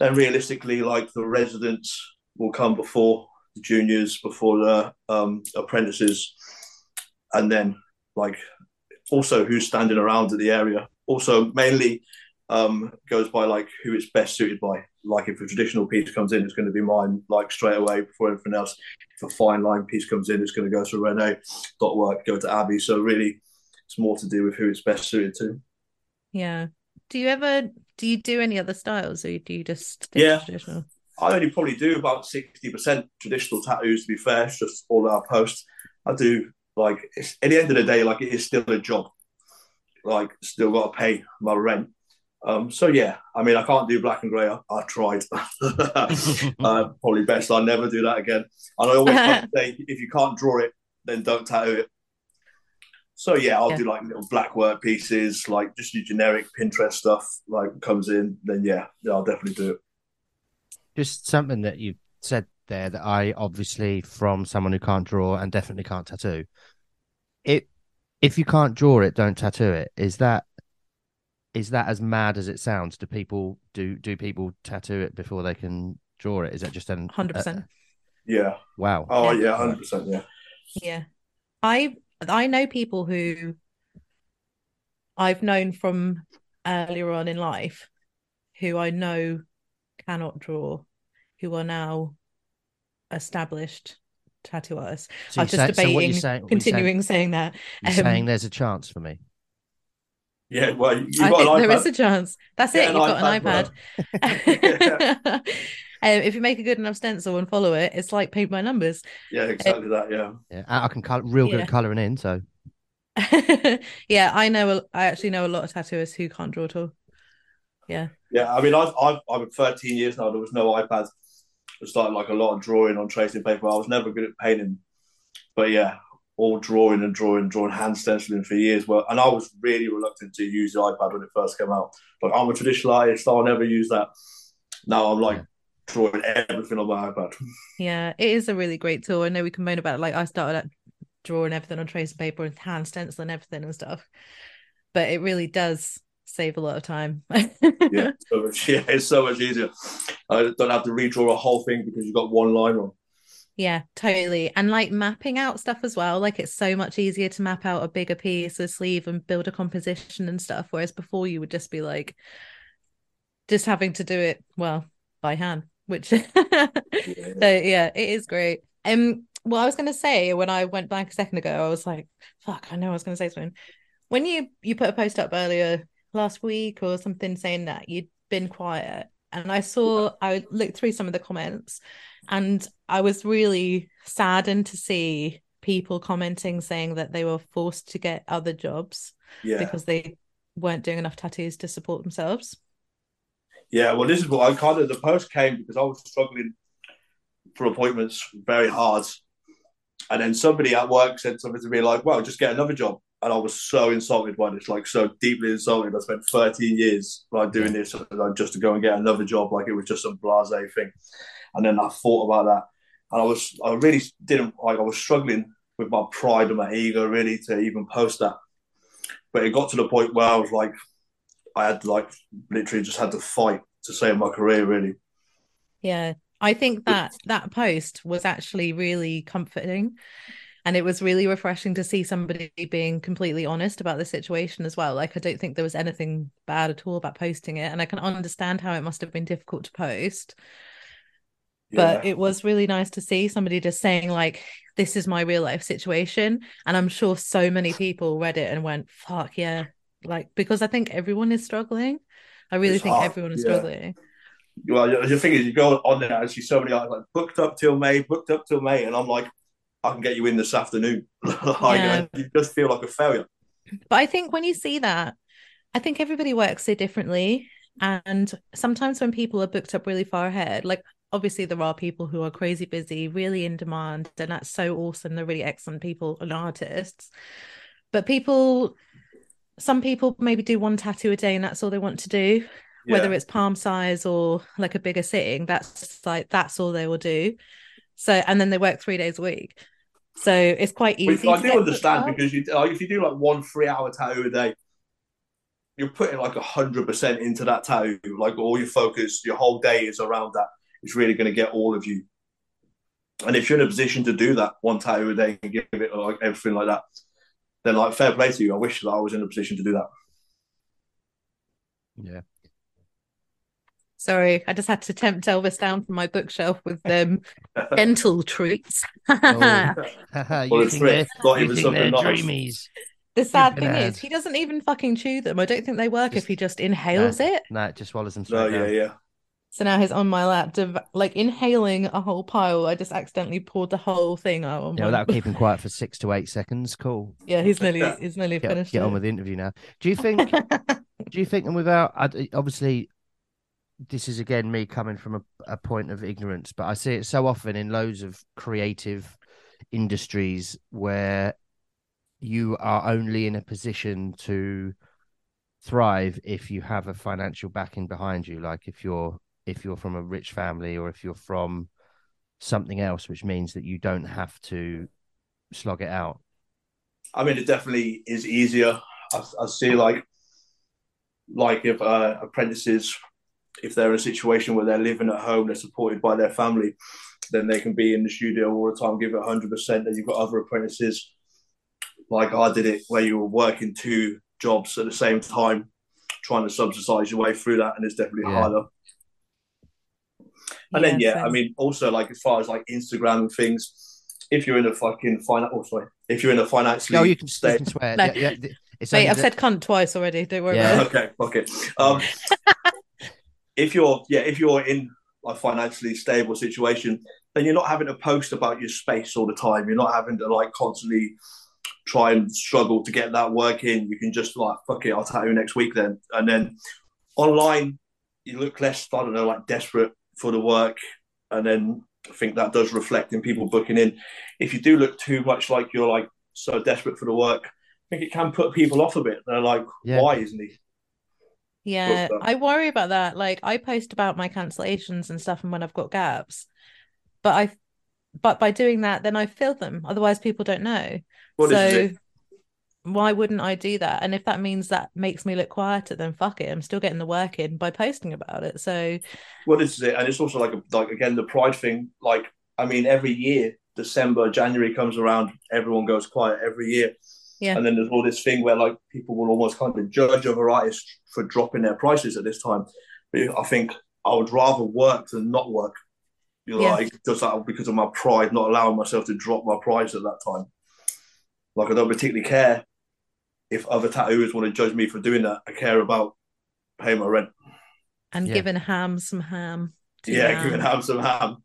then realistically, like the residents will come before the juniors, before the um, apprentices, and then like also who's standing around at the area. Also, mainly um, goes by like who it's best suited by. Like if a traditional piece comes in, it's going to be mine like straight away before anything else. If a fine line piece comes in, it's going to go to Rene. Dot work go to Abby. So really, it's more to do with who it's best suited to. Yeah. Do you ever do you do any other styles or do you just Yeah. traditional? I only probably do about sixty percent traditional tattoos. To be fair, it's just all our posts. I do like it's, at the end of the day, like it is still a job. Like still got to pay my rent. Um, so yeah, I mean, I can't do black and grey. I, I tried. <laughs> uh, probably best I never do that again. And I always <laughs> say, if you can't draw it, then don't tattoo it. So yeah, I'll Yeah. do like little black work pieces, like just your generic Pinterest stuff. Like comes in, then yeah, yeah, I'll definitely do it. Just something that you said there that I obviously, from someone who can't draw and definitely can't tattoo, it if you can't draw it, don't tattoo it. Is that is that as mad as it sounds? Do people do do people tattoo it before they can draw it? Is that just an 100%. uh, Yeah. wow? Oh Yeah. yeah, hundred percent. Yeah. Yeah. I I know people who I've known from earlier on in life who I know cannot draw, who are now established tattoo artists. So I'm you're just saying- so what you're debating, saying- what you're saying- continuing saying that. You're um, saying there's a chance for me. Yeah. Well, you I got think an there iPad. is a chance. That's Get it. You've got an iPad, iPad. <laughs> um, if you make a good enough stencil and follow it, it's like paint by numbers. Yeah, exactly that. Yeah. Yeah, I I can color real good Yeah. at coloring in. So <laughs> yeah, I know. a- I actually know a lot of tattooists who can't draw at all. Yeah. Yeah. I mean, I've I've I'm 13 years now. There was no iPads. I started like a lot of drawing on tracing paper. I was never good at painting, but yeah, all drawing and drawing, drawing hand stenciling for years. Well, and I was really reluctant to use the iPad when it first came out. Like I'm a traditional artist, I'll never use that. Now I'm like Yeah. drawing everything on my iPad. <laughs> Yeah, it is a really great tool. I know we can moan about it. Like I started at drawing everything on tracing paper and hand stenciling everything and stuff. But it really does save a lot of time. <laughs> yeah, so much, <laughs> yeah, it's so much easier. I don't have to redraw a whole thing because you've got one line wrong. Yeah, totally. And like mapping out stuff as well. Like it's so much easier to map out a bigger piece, a sleeve, and build a composition and stuff. Whereas before you would just be like just having to do it, well, by hand, which <laughs> so yeah, it is great. Um well, I was gonna say when I went back a second ago, I was like, fuck, I know I was gonna say something. When you you put a post up earlier last week or something saying that you'd been quiet, and I saw I looked through some of the comments and I was really saddened to see people commenting saying that they were forced to get other jobs Yeah, because they weren't doing enough tattoos to support themselves. yeah. Well, this is what I kind of the post came because I was struggling for appointments very hard, and then somebody at work said something to me like, "Well, just get another job." And I was so insulted by this, like so deeply insulted. I spent 13 years like doing this like, just to go and get another job, like it was just some blasé thing. And then I thought about that, and I was I really didn't like I was struggling with my pride and my ego really to even post that. But it got to the point where I was like, I had like literally just had to fight to save my career really. Yeah, I think that that post was actually really comforting. And it was really refreshing to see somebody being completely honest about the situation as well. Like, I don't think there was anything bad at all about posting it. And I can understand how it must have been difficult to post. But Yeah. it was really nice to see somebody just saying, like, this is my real life situation. And I'm sure so many people read it and went, fuck yeah. Like, because I think everyone is struggling. I really It's think hard, everyone is yeah. struggling. well, the thing is, you go on there and see so many like booked up till May, booked up till May, and I'm like, I can get you in this afternoon. <laughs> like, Yeah. you just feel like a failure. But I think when you see that, I think everybody works so differently. And sometimes when people are booked up really far ahead, like obviously there are people who are crazy busy, really in demand, and that's so awesome. They're really excellent people and artists. But people, some people maybe do one tattoo a day and that's all they want to do, whether it's palm size or like a bigger sitting. That's like that's all they will do. So and then they work three days a week. So it's quite Which easy. I do understand because you like if you do like one three hour tattoo a day, you're putting like a hundred percent into that tattoo. Like all your focus, your whole day is around that. It's really going to get all of you. And if you're in a position to do that one tattoo a day and give it like everything like that, then like fair play to you. I wish that I was in a position to do that. Yeah. Sorry, I just had to tempt Elvis down from my bookshelf with um <laughs> dental treats. <laughs> Oh. <laughs> Well, it's think great. they're, Not you even think something nice. dreamies. The sad thing head. is, he doesn't even fucking chew them. I don't think they work Just- if he just inhales it. Nah, it just swallows them No, straight yeah, down. yeah. So now he's on my lap, dev- like inhaling a whole pile. I just accidentally poured the whole thing out. On Yeah, my... well, that'll <laughs> keep him quiet for six to eight seconds. Cool. yeah, he's nearly, he's nearly Get, finished. get on it. with the interview now. Do you think? <laughs> do you think? And without, obviously, this is again me coming from a, a point of ignorance, but I see it so often in loads of creative industries where you are only in a position to thrive if you have a financial backing behind you. Like if you're if you're from a rich family or if you're from something else, which means that you don't have to slog it out. I mean, it definitely is easier. I, I see like like if uh, apprentices, if they're in a situation where they're living at home, they're supported by their family, then they can be in the studio all the time, give it hundred percent. Then you've got other apprentices, like I did it, where you were working two jobs at the same time, trying to subsidize your way through that, and it's definitely Yeah. harder. And then Yeah, yeah, I mean, also like as far as like Instagram and things, if you're in a fucking finance, oh sorry, if you're in a financially No, you can, you can swear. No. Yeah, yeah, it's Mate, only I've the- said cunt twice already. Don't worry Yeah. about it. okay, okay. Um, <laughs> if you're yeah, if you're in a financially stable situation, then you're not having to post about your space all the time. You're not having to like constantly try and struggle to get that work in. You can just like fuck it, I'll tattoo next week then. And then online, you look less I don't know like desperate for the work, and then I think that does reflect in people booking in. If you do look too much like you're like so desperate for the work, I think it can put people off a bit. They're like, Yeah. why isn't he? Yeah, uh, I worry about that. Like I post about my cancellations and stuff and when I've got gaps. But I but by doing that, then I fill them. Otherwise people don't know. What so is it? Why wouldn't I do that? And if that means that makes me look quieter, then fuck it. I'm still getting the work in by posting about it. So Well, this is it, and it's also like a, like again the pride thing. Like, I mean, every year December, January comes around, everyone goes quiet every year, Yeah. And then there's all this thing where like people will almost kind of judge other artists for dropping their prices at this time. But I think I would rather work than not work. You know, Yeah. like just like, because of my pride, not allowing myself to drop my price at that time. Like I don't particularly care if other tattooers want to judge me for doing that. I care about paying my rent. and Yeah. giving ham some ham. Yeah, Ham. giving ham some ham.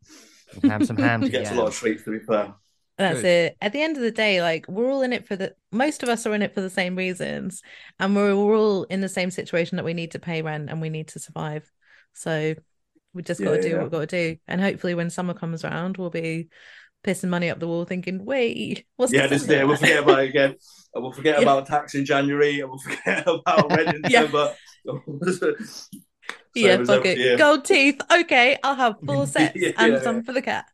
ham some ham. <laughs> He to gets a lot of treats to be fair. That's Good. it. At the end of the day, like we're all in it for the most of us are in it for the same reasons, and we're all in the same situation that we need to pay rent and we need to survive. So we just got to do yeah. what we've got to do, and hopefully, when summer comes around, we'll be pissing money up the wall, thinking, "Wait, what's Yeah, this is it. We'll forget about it again. And <laughs> we'll forget Yeah. about tax in January. And we'll <laughs> forget about rent in <laughs> Yeah. December. yeah, fuck every it. year. Gold teeth. Okay, I'll have four sets Yeah, and yeah. some for the cat.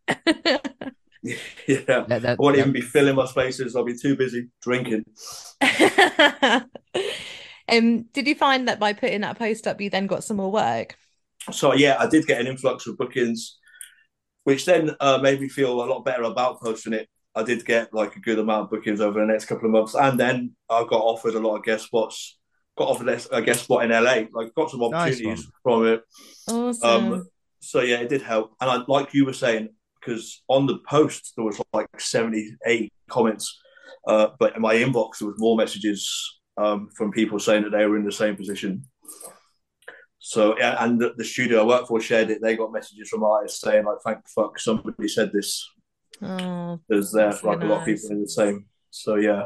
Yeah. Let that- I won't that- even be filling my spaces. I'll be too busy drinking. um, did you find that by putting that post up, you then got some more work? So yeah, I did get an influx of bookings, which then uh, made me feel a lot better about posting it. I did get like a good amount of bookings over the next couple of months, and then I got offered a lot of guest spots. Got offered a guest spot in LA. Like got some Nice opportunities from it. Awesome. Um, so yeah, it did help. And I, like you were saying, because on the post there was like seventy eight comments, uh, but in my inbox there was more messages um, from people saying that they were in the same position. So yeah, and the, the studio I work for shared it. They got messages from artists saying like, "Thank fuck somebody said this." oh, There's there That's like a lot of people in the same. So yeah,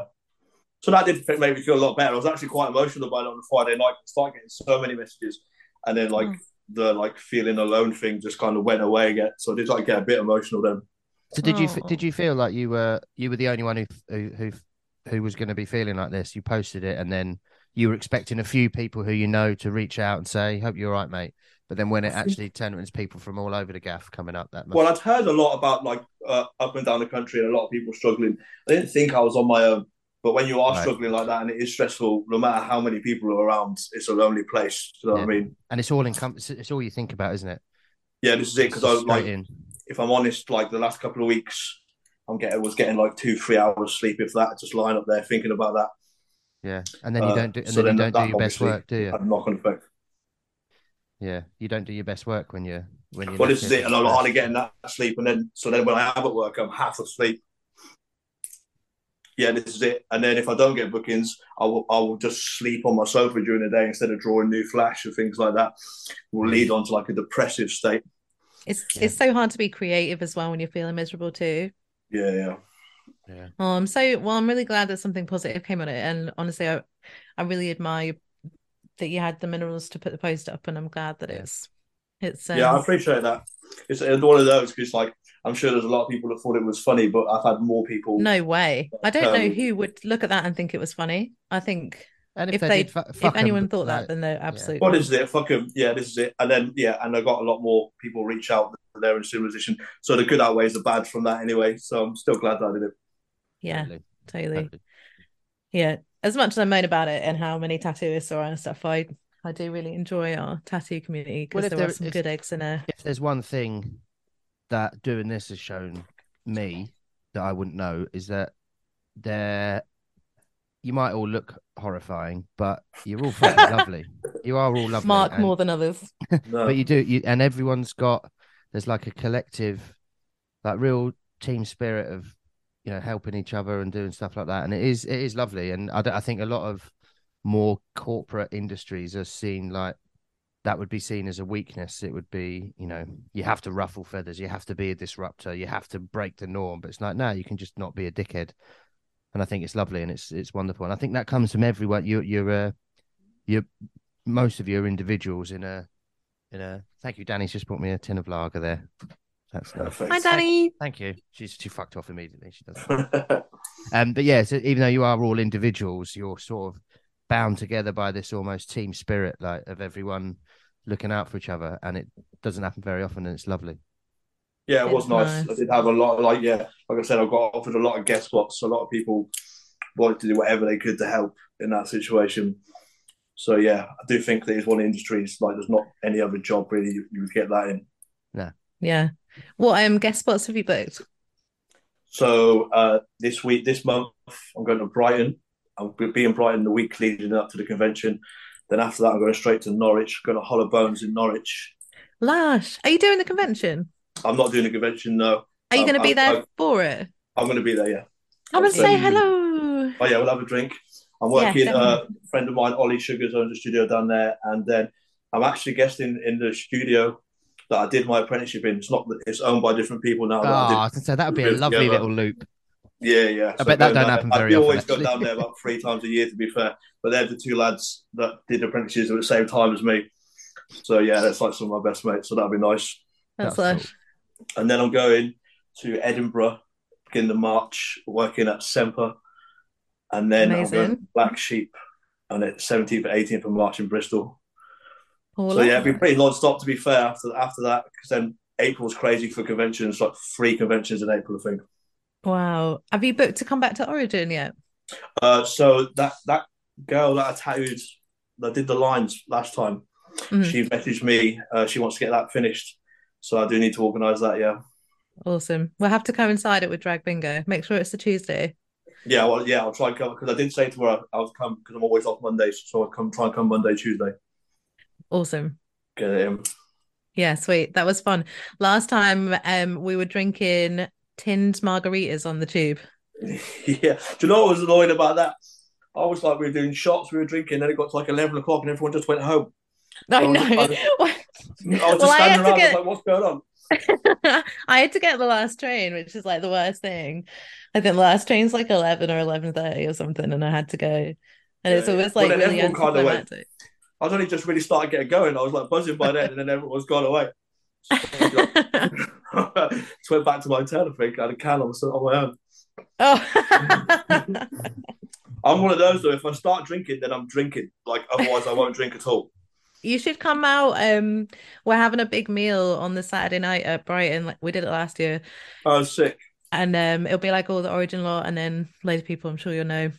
So that did make me feel a lot better. I was actually quite emotional about it on Friday night. I started getting so many messages, and then like Mm. the like feeling alone thing just kind of went away again. So I did like get a bit emotional then. So did you Oh. did you feel like you were you were the only one who who who, who was going to be feeling like this? You posted it, and then you were expecting a few people who you know to reach out and say, "Hope you're all right, mate." But then when it actually turned, was people from all over the gaff coming up. That must... Well, I'd heard a lot about like uh, up and down the country and a lot of people struggling. I didn't think I was on my own, but when you are Right. struggling like that and it is stressful, no matter how many people are around, it's a lonely place. You know what I mean? and it's all in it's, it's all you think about, isn't it? Yeah, this is it because I was like, in. if I'm honest, like the last couple of weeks, I'm getting was getting like two, three hours sleep if that, just lying up there thinking about that. Yeah, and then you Uh, don't do, and so then you don't that do your best work, do you? Had a knock on effect. Yeah, you don't do your best work when you're when you're. Well, this is it, and I'm hardly getting that sleep, and then so then when I am at work, I'm half asleep. Yeah, this is it. And then if I don't get bookings, I will I will just sleep on my sofa during the day instead of drawing new flash and things like that. Will lead on to like a depressive state. It's Yeah. it's so hard to be creative as well when you're feeling miserable too. Yeah, yeah. Yeah. Oh, I'm so well. I'm really glad that something positive came on it, and honestly, I, I really admire that you had the minerals to put the post up, and I'm glad that it's, it's. Um, yeah, I appreciate that. It's, it's one of those because, like, I'm sure there's a lot of people that thought it was funny, but I've had more people. no way. I don't know Um, who would look at that and think it was funny. I think And if they, they- did, fu- if fuck 'em, anyone thought that, like, then they're absolutely. What is it? Fuck 'em. Yeah, this is it. And then yeah, and I got a lot more people reach out that they're in a similar position. So the good outweighs the bad from that anyway. So I'm still glad that I did it. Yeah, totally, totally. totally. Yeah, as much as I moan about it and how many tattooists are and stuff, I I do really enjoy our tattoo community because if there there- are some if- good eggs in there. If there's one thing that doing this has shown me that I wouldn't know is that there you might all look horrifying, but you're all fucking lovely. <laughs> You are all lovely. Mark and- more than others. <laughs> No. but you do you and everyone's got there's like a collective like real team spirit of you know helping each other and doing stuff like that and it is it is lovely and i, don't- I think a lot of more corporate industries are seen like that would be seen as a weakness it would be you know you have to ruffle feathers you have to be a disruptor you have to break the norm but it's like no you can just not be a dickhead and i think it's lovely and it's it's wonderful and i think that comes from everyone you you're uh you're most of you are individuals in a in a thank you danny's just brought me a tin of lager there that's nice. Perfect. Hi, Danny. thank you she's she fucked off immediately she does <laughs> um but yeah so even though you are all individuals you're sort of bound together by this almost team spirit like of everyone looking out for each other and it doesn't happen very often and it's lovely yeah, it was It's nice. nice. I did have a lot. of, Like yeah, like I said, I got offered a lot of guest spots. A lot of people wanted to do whatever they could to help in that situation. So yeah, I do think that it's one industry. the industries like there's not any other job really you, you would get that in. Yeah. Yeah. What um guest spots have you booked? So uh, this week, this month, I'm going to Brighton. I'll be in Brighton the week leading up to the convention. Then after that, I'm going straight to Norwich. Going to Hollow Bones in Norwich. Lash, are you doing the convention? I'm not doing a convention. No, Are you Um, going to be there I- for it? I'm going to be there. Yeah. Come and So- say hello. Oh yeah, we'll have a drink. I'm Yeah, working. uh, a friend of mine, Ollie Sugars, owns a studio down there, and then I'm actually guesting in the studio that I did my apprenticeship in. It's not. It's owned by different people now. oh that I i was say that would be a Together. lovely little loop Yeah, yeah. I bet that don't happen there- very I do often, always go down there about three times a year, to be fair. But they're the two lads that did apprentices at the same time as me. So yeah, that's like some of my best mates. So that'd be nice. That's That's lush. And then I'm going to Edinburgh beginning of March, working at Semper, and then I'm going to Black Sheep, and it's 17th and 18th of March in Bristol. Oh, so yeah, it'd be pretty non-stop to be fair after after that, because then April's crazy for conventions, like three conventions in April, I think. Wow. Have you booked to come back to Origin yet? Uh, so that that girl that I tattooed, that did the lines last time, Mhm. she messaged me. Uh, she wants to get that finished, so I do need to organise that. Yeah, Awesome. We'll have to coincide it with Drag Bingo. Make sure it's the Tuesday. yeah, well, yeah. I'll try and come because I did say to her I was come because I'm always off Mondays, so I'll come try and come Monday, Tuesday. Awesome. Get it in. Yeah, sweet. That was fun. Last time um we were drinking tinned margaritas on the tube. <laughs> yeah. Do you know what was annoying about that? I was like, we were doing shots, we were drinking, then it got to like eleven o'clock, and everyone just went home. I know. I was- <laughs> <laughs> I was just Well, I had standing to around, I get- was like, what's going on? <laughs> I had to get the last train, which is like the worst thing. I think the last train's like eleven or eleven thirty or something, and I had to go. And it's Yeah, yeah. always Well, like then really everyone kinda went. I was only just really started getting going. I was like buzzing by then, and then everyone's gone away. <laughs> just went back to my hotel. I think I had a can on, on my own. oh. I'm one of those though. If I start drinking, then I'm drinking. Like otherwise, I won't drink at all. You should come out. Um, we're having a big meal on the Saturday night at Brighton. Like we did it last year, was sick. and um, it'll be like all the Origin lot, and then loads of people. I'm sure you'll know.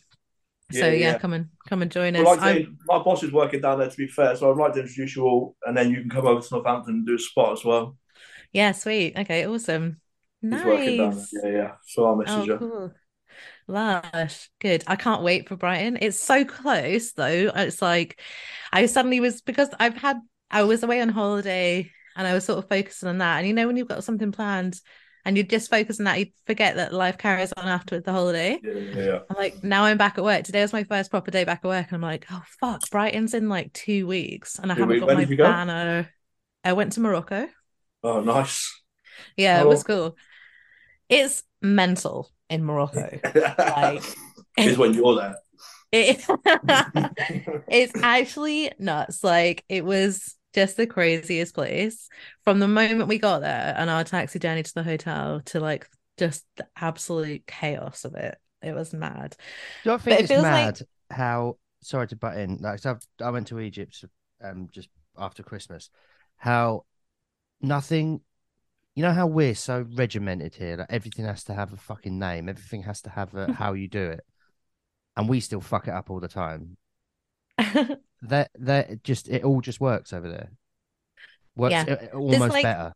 so Yeah, yeah, yeah. come and come and join Well, us. like my boss is working down there. To be fair, so I'd like to introduce you all, and then you can come over to Northampton and do a spot as well. yeah, sweet. Okay, awesome. He's working down Nice. there. Yeah, yeah. So I'll message Oh, you. cool. Lush. Good. I can't wait for Brighton. It's so close though. It's like I suddenly was because I've had I was away on holiday and I was sort of focusing on that. And you know when you've got something planned and you just focus on that, you forget that life carries on after the holiday. Yeah. I'm like, now I'm back at work. Today was my first proper day back at work, and I'm like, oh fuck, Brighton's in like two weeks, and I Two haven't weeks. got my you go? banner. I went to Morocco. Oh, nice. Yeah, How it was oh. cool. It's mental in Morocco. <laughs> Like is when you're there. It, <laughs> <laughs> it's actually nuts. Like it was just the craziest place from the moment we got there and our taxi journey to the hotel to like just the absolute chaos of it. It was mad. Do I But think it it's feels like- mad how sorry to butt in? Like I've, I went to Egypt um just after Christmas. How nothing you know how we're so regimented here, like everything has to have a fucking name, everything has to have a <laughs> how you do it. And we still fuck it up all the time. <laughs> That that just it all just works over there. Works Yeah. uh, uh, almost like- better.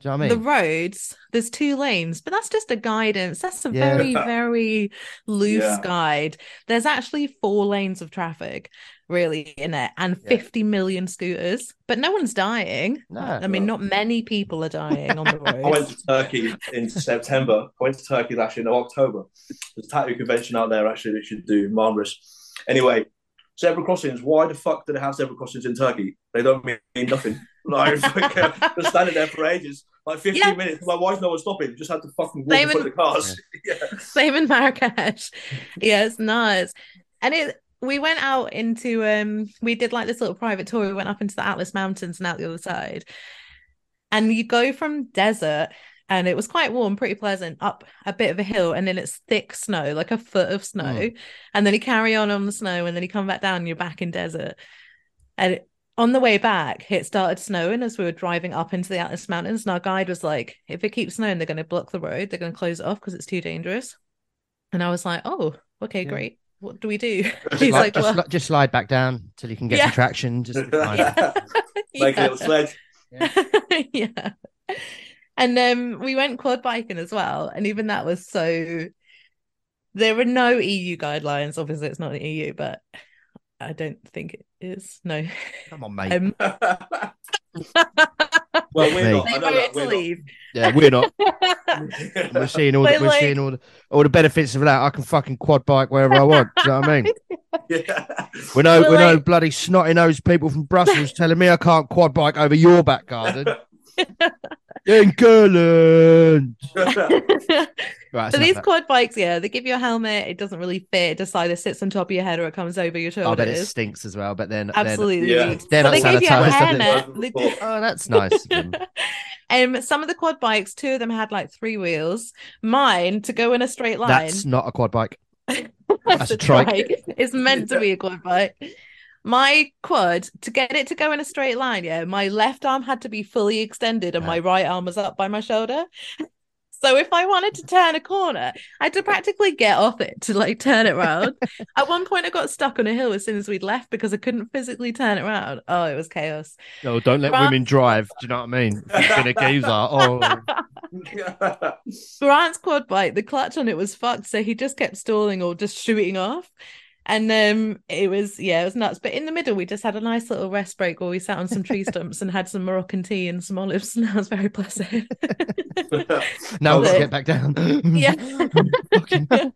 Do you know what I mean? the roads, there's two lanes, but that's just a guidance. That's a Yeah. very, very loose Yeah. guide. There's actually four lanes of traffic, really, in it, and Yeah. 50 million scooters, but no one's dying. No. I mean, not many people are dying on the <laughs> road I went to Turkey in September. I went to Turkey last year in October. There's a tattoo convention out there actually that should do marvelous. Anyway, zebra crossings. Why the fuck do they have zebra crossings in Turkey? They don't mean nothing. <laughs> Like, just standing there for ages, like 15 Yeah. minutes. My is no one stopping? Just had to fucking walk Same in front of the cars. <laughs> Yeah. Same in Marrakesh. Yeah, it's nuts. And it we went out into um we did like this little private tour. We went up into the Atlas Mountains and out the other side. And you go from desert and it was quite warm, pretty pleasant, up a bit of a hill, and then it's thick snow, like a foot of snow. And then you carry on on the snow, and then you come back down and you're back in desert. And it- on the way back, it started snowing as we were driving up into the Atlas Mountains. And our guide was like, if it keeps snowing, they're going to block the road, they're going to close it off because it's too dangerous. And I was like, oh, okay, Yeah. great. What do we do? Just, <laughs> He's li- like, just, well, just slide back down till you can get Yeah. some traction. Just fine. <laughs> yeah. <laughs> A little sledge. yeah. And um we went quad biking as well. And even that was so there are no EU guidelines. Obviously it's not the EU, but I don't think it is. No. Come on, mate. Um well, we're Me. not. they I know voted that. to We're leave. yeah, we're not. <laughs> We're seeing all the, we're like- seeing all the, all the benefits of that. I can fucking quad bike wherever I want. Do you know what I mean? <laughs> yeah. We're no, But, we're no like- bloody snotty nosed people from Brussels telling me I can't quad bike over your back garden. <laughs> In Curland. Right, So these enough of quad bikes, yeah, they give you a helmet. It doesn't really fit. It just either sits on top of your head or it comes over your that. I bet it stinks as well. But then, then Absolutely. Yeah. They're But not they gave you a sanitised, are <laughs> they? helmet. They did- oh, that's nice. of them. <laughs> Um, some of the quad bikes, two of them had like three wheels. Mine to go in a straight line. That's not a quad bike. <laughs> That's that's a a trike. trike. It's meant to be a quad bike. My quad to get it to go in a straight line, yeah, my left arm had to be fully extended and Yeah. my right arm was up by my shoulder. So if I wanted to turn a corner, I had to practically get off it to like turn it around. <laughs> At one point, I got stuck on a hill as soon as we'd left because I couldn't physically turn it around. Oh, it was chaos. No, don't let Grant- women drive. Do you know what I mean? If you're gonna geezer. <laughs> Oh, <laughs> Grant's quad bike, the clutch on it was fucked, so he just kept stalling or just shooting off. And um it was yeah, it was nuts. But in the middle, we just had a nice little rest break where we sat on some tree <laughs> stumps and had some Moroccan tea and some olives, and that was very pleasant. <laughs> now let's But- get back down. yeah. <laughs>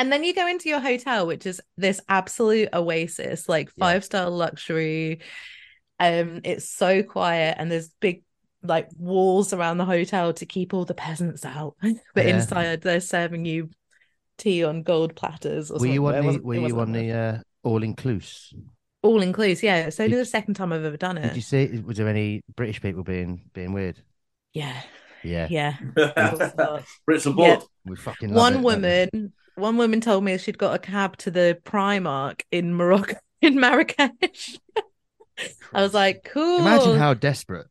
And then you go into your hotel, which is this absolute oasis, like five star luxury. Um, it's so quiet, and there's big like walls around the hotel to keep all the peasants out, but Yeah. inside they're serving you tea on gold platters. Or Were you something. It on the Were you on the uh, all inclusive? all inclusive? Yeah, it's only Did- the second time I've ever done it. Did you see? Was there any British people being being weird? Yeah, Yeah, yeah. <laughs> it was a. Brits Yeah. we fucking love one it, don't woman one woman told me she'd got a cab to the primark in morocco <laughs> in marrakesh <laughs> i was like cool Imagine how desperate.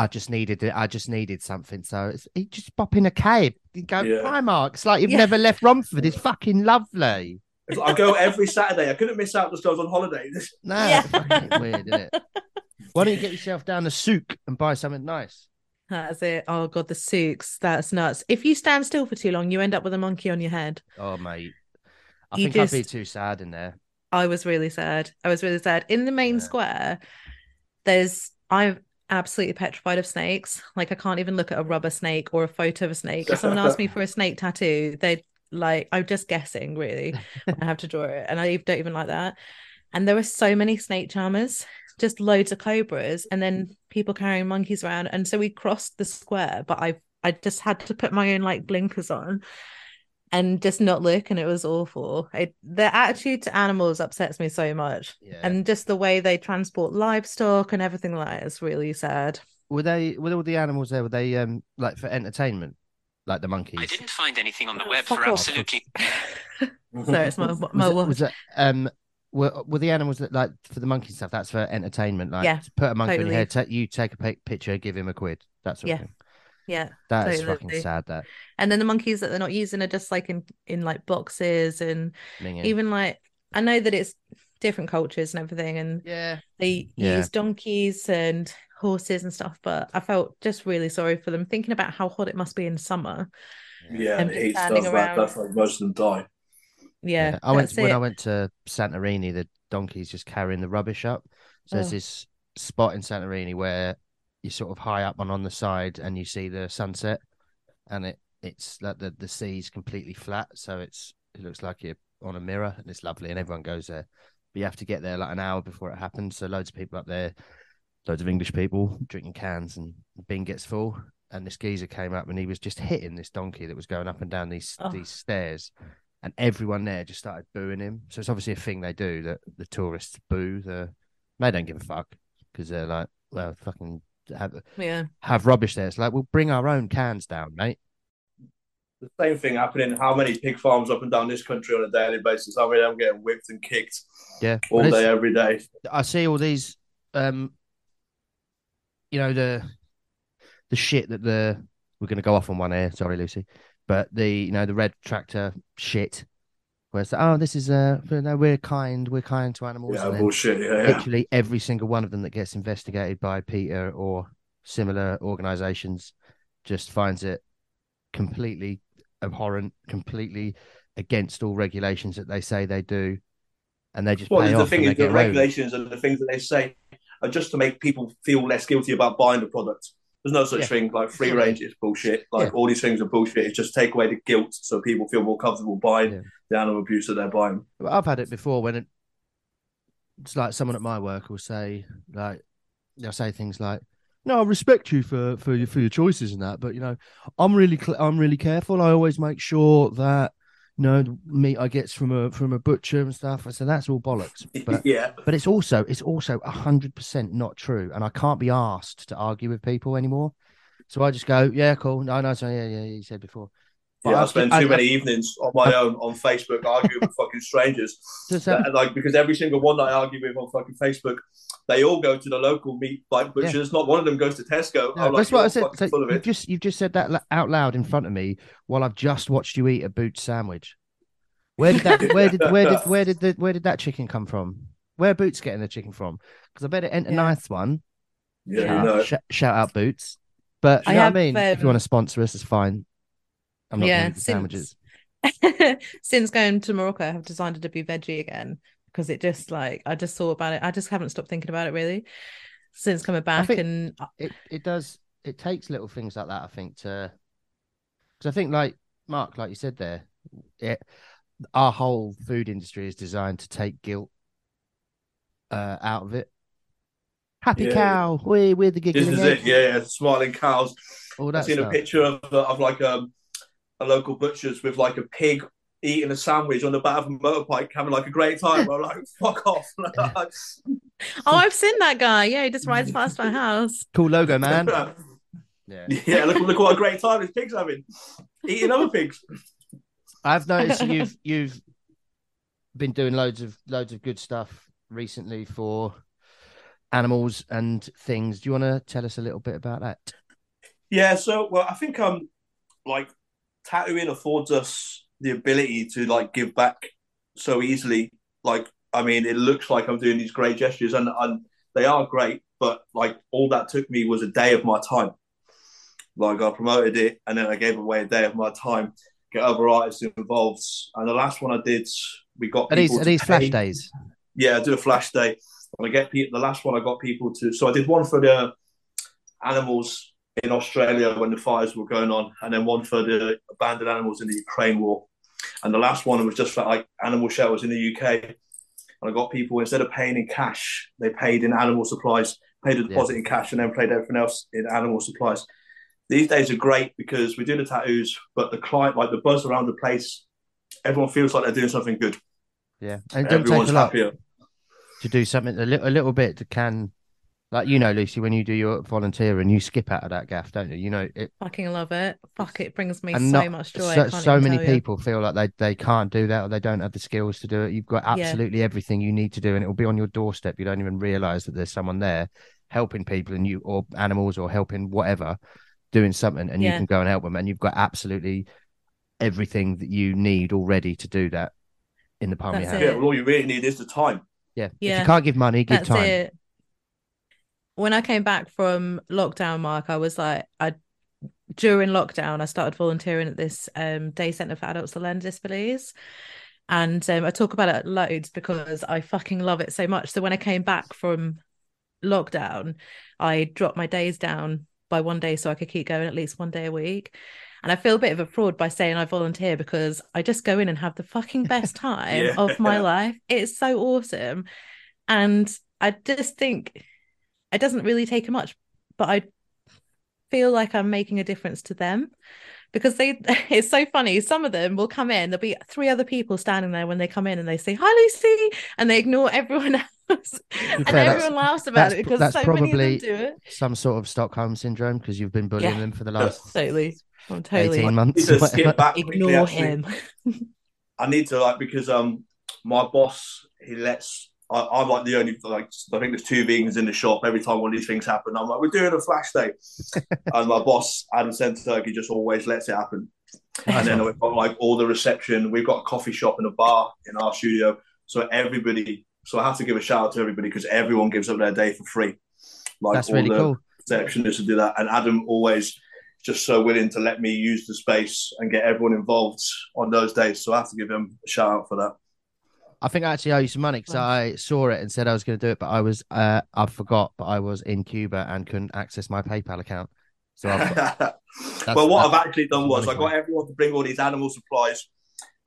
I just needed it. I just needed something. So it's you just pop in a cave. You go Yeah. Primark. It's like you've Yeah. never left Romford. It's fucking lovely. It's like, I go every Saturday. I couldn't miss out just 'cause I was on holiday. This- <laughs> No, Yeah. weird, isn't it? Why don't you get yourself down the souk and buy something nice? that's it oh god the souks that's nuts if you stand still for too long you end up with a monkey on your head Oh mate, I You think I'd be too sad in there. i was really sad i was really sad in the main Yeah. square there's i'm absolutely petrified of snakes like i can't even look at a rubber snake or a photo of a snake if someone asks me <laughs> for a snake tattoo they like i'm just guessing really I have to draw it, and I don't even like that. And there were so many snake charmers, just loads of cobras, and then people carrying monkeys around. And so we crossed the square, but I I just had to put my own like blinkers on and just not look, and it was awful. It, their attitude to animals upsets me so much, Yeah. and just the way they transport livestock and everything like that is really sad. Were they? Were all the animals there? Were they um like for entertainment, like the monkeys? I didn't find anything on the Oh, web for off. absolutely <laughs> no it's my was, my it, was it um were were the animals that like for the monkey stuff? That's for entertainment. Like Yeah, put a monkey on totally. your head, take you take a pic- picture, give him a quid. That sort Yeah, of thing. Yeah. That is totally. fucking sad. That And then the monkeys that they're not using are just like in in like boxes and minging. even like I know that it's different cultures and everything, and yeah. they Yeah. use donkeys and horses and stuff. But I felt just really sorry for them, thinking about how hot it must be in summer. Yeah, And the just heat standing stuff. That, around. that's like most of them die. Yeah, I went that's when it. I went to Santorini. The donkeys just carrying the rubbish up. So there's Oh. this spot in Santorini where you're sort of high up and on the side, and you see the sunset, and it it's like the the sea's completely flat, so it's it looks like you're on a mirror, and it's lovely, and everyone goes there. But you have to get there like an hour before it happens. So loads of people up there, loads of English people drinking cans, and the bin gets full. And this geezer came up, and he was just hitting this donkey that was going up and down these Oh. these stairs and everyone there just started booing him. So it's obviously a thing they do that the tourists boo. The they don't give a fuck because they're like, well, fucking have Yeah, have rubbish there. It's like we'll bring our own cans down, mate. The same thing happening. How many pig farms up and down this country on a daily basis? How many of them getting whipped and kicked Yeah, all day, every day? I see all these, um, you know the the shit that the we're going to go off on one here. Sorry, Lucy, but the you know the red tractor shit. Where it's like, oh, this is uh, no, we're kind, we're kind to animals. Yeah, bullshit. Yeah, yeah. literally every single one of them that gets investigated by PETA or similar organizations just finds it completely abhorrent, completely against all regulations that they say they do, and they just Well, the thing is, the get away with it. regulations and the things that they say are just to make people feel less guilty about buying the product. There's no such Yeah. thing like free range is bullshit. Like Yeah. all these things are bullshit. It's just take away the guilt so people feel more comfortable buying Yeah. the animal abuse that they're buying. I've had it before when it, it's like someone at my work will say like they'll say things like, "No, I respect you for for your for your choices and that, but you know, I'm really cl- I'm really careful. I always make sure that." Know, meat I get from a from a butcher and stuff. I said that's all bollocks. <laughs> But yeah, but it's also it's also hundred percent not true, and I can't be asked to argue with people anymore. So I just go, yeah, cool. No, no, so yeah, yeah, you said before. But yeah. I spend I- too I- many evenings on my own on Facebook arguing with fucking strangers. Does that- That- like because every single one that I argue with on fucking Facebook, they all go to the local meat like butchers. Not one of them goes to Tesco. No, I'm like, that's what I said. So full of you've just you've just said that out loud in front of me while I've just watched you eat a boot sandwich. Where did that? <laughs> Where did where did where did the where did that chicken come from? Where Boots getting the chicken from? Because I bet it ain't a Yeah. nice one. Yeah, Yeah. you know. Sh- shout out Boots. But you I know have, what I mean? if you um, want to sponsor us, it's fine. I'm not Yeah, going to sandwiches. <laughs> since going to Morocco, I have decided to be veggie again because it just like I just thought about it. I just haven't stopped thinking about it really since coming back. and it it does it takes little things like that i think to because i think like mark like you said there it our whole food industry is designed to take guilt uh out of it Happy Yeah. cow. We we're the This is egg. it. Yeah, yeah, smiling cows. All I've that seen a picture of, of like um, a local butcher's with like a pig eating a sandwich on the back of a motorbike, having like a great time. I'm like, <laughs> fuck off. <laughs> Oh, I've seen that guy. Yeah, he just rides past my house. Cool logo, man. <laughs> Yeah. yeah, look, look what a great time this pig's having. Eating other pigs. I've noticed you've you've been doing loads of loads of good stuff recently for animals and things. Do you want to tell us a little bit about that? Yeah, so well, I think um, like tattooing affords us the ability to like give back so easily. Like, I mean, it looks like I'm doing these great gestures, and and they are great, but like all that took me was a day of my time. Like I promoted it, and then I gave away a day of my time, get other artists involved, and the last one I did, we got Are these are these flash days? yeah, I do a flash day. And I get people. The last one I got people to. So I did one for the animals in Australia when the fires were going on, and then one for the abandoned animals in the Ukraine war. And the last one was just for like animal shelters in the UK. And I got people instead of paying in cash, they paid in animal supplies, paid a deposit in cash, and then paid everything else in animal supplies. These days are great because we do the tattoos, but the client, like the buzz around the place, everyone feels like they're doing something good. Yeah, and don't take Everyone's a lot happier. to do something a little a little bit can. Like you know, Lucy, when you do your volunteer and you skip out of that gaff, don't you? You know, it Fucking love it. Fuck, it brings me and so not much joy. So, so many tell you. people feel like they, they can't do that or they don't have the skills to do it. You've got Yeah. absolutely everything you need to do, and it will be on your doorstep. You don't even realize that there's someone there helping people and you or animals or helping whatever doing something, and you can go and help them, and you've got absolutely everything that you need already to do that in the palm of your hand. Yeah, well, all you really need is the time. Yeah. If Yeah. you can't give money, give That's time. it. When I came back from lockdown, Mark, I was like, I during lockdown, I started volunteering at this um, day centre for adults with learning disabilities. And um, I talk about it loads because I fucking love it so much. So when I came back from lockdown, I dropped my days down by one day so I could keep going at least one day a week. And I feel a bit of a fraud by saying I volunteer because I just go in and have the fucking best <laughs> time Yeah. of my <laughs> life. It's so awesome. And I just think it doesn't really take much, but I feel like I'm making a difference to them because they <laughs> it's so funny. Some of them will come in, there'll be three other people standing there when they come in and they say, Hi Lucy, and they ignore everyone <laughs> else. and fair, everyone laughs about it because that's so many of them do it. Some sort of Stockholm syndrome because you've been bullying Yeah. them for the <laughs> last Totally. I'm totally 18 months. to skip back ignore actually. him. I need to like because um my boss he lets I, I'm like the only like I think there's two vegans in the shop. Every time one of these things happen, I'm like we're doing a flash day, <laughs> and my boss Adam Turkey just always lets it happen. And then we've got like all the reception. We've got a coffee shop and a bar in our studio, so everybody. So I have to give a shout out to everybody because everyone gives up their day for free. Like That's all really the cool. receptionists to do that, and Adam always just so willing to let me use the space and get everyone involved on those days. So I have to give him a shout out for that. I think I actually owe you some money because I saw it and said I was going to do it, but I was uh, I forgot, but I was in Cuba and couldn't access my PayPal account. So I've got, <laughs> well, what I've actually done was I wonderful. got everyone to bring all these animal supplies,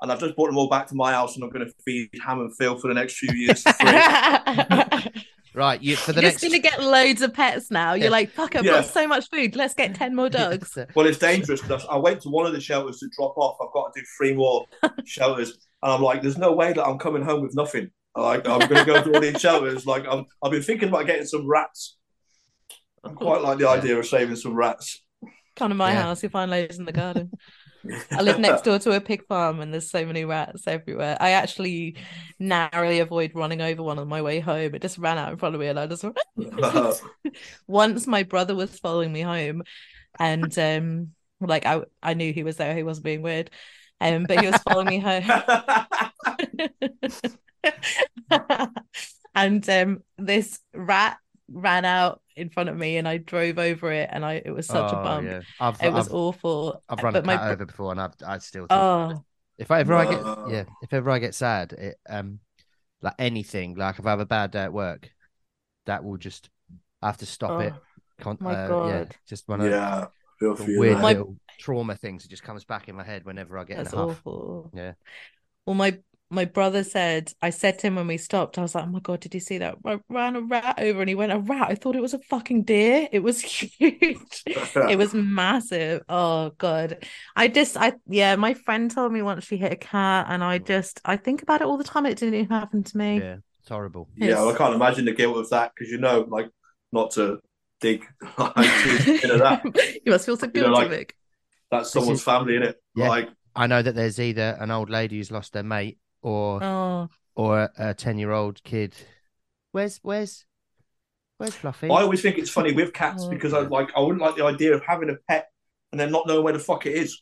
and I've just brought them all back to my house, and I'm going to feed Ham and Phil for the next few years <laughs> <laughs> right, you for the You're next. just gonna get loads of pets now. You're like, fuck, I've Yeah. got so much food. Let's get 10 more dogs. well, it's dangerous I went to one of the shelters to drop off. I've got to do three more shelters, and I'm like, "There's no way that I'm coming home with nothing." Like I'm going to go through all these shelters. <laughs> Like I'm, I've been thinking about getting some rats. I quite like the idea of saving some rats. Come to my Yeah. house, you'll find loads in the garden. <laughs> I live next door to a pig farm and there's so many rats everywhere. I actually narrowly avoid running over one on my way home. It just ran out in front of me and I just <laughs> once my brother was following me home and um like I I knew he was there, he wasn't being weird. Um but he was following me home. <laughs> and um this rat ran out in front of me and I drove over it and I it was such a Oh, bump. yeah. I've, It was I've, awful. I've run a but my cat bro- over before, and I've I still. Oh, if I ever I get yeah, if ever I get sad, it um, like anything, like if I have a bad day at work, that will just I have to stop it. Oh, Con- my uh, yeah, God. just one of yeah, feel the for you, weird. My- trauma things It just comes back in my head whenever I get that's in a huff. awful. Yeah. Well, my my brother said, I said to him when we stopped, I was like, oh my God, did you see that? I ran a rat over and he went, a rat. I thought it was a fucking deer. It was <laughs> huge. it was massive. Oh God. I just, I, yeah, my friend told me once she hit a cat and I mm. just, I think about it all the time. It didn't even happen to me. Yeah, it's horrible. Yeah, well, I can't imagine the guilt of that because you know, like, not to dig <laughs> that. <laughs> you must feel so You guilty, know, like- Vic. That's someone's is- family, in it? Yeah. Like, I know that there's either an old lady who's lost their mate or Oh, or a ten year old kid. Where's where's where's Fluffy? I always think it's funny with cats Oh. because I like I wouldn't like the idea of having a pet and then not knowing where the fuck it is.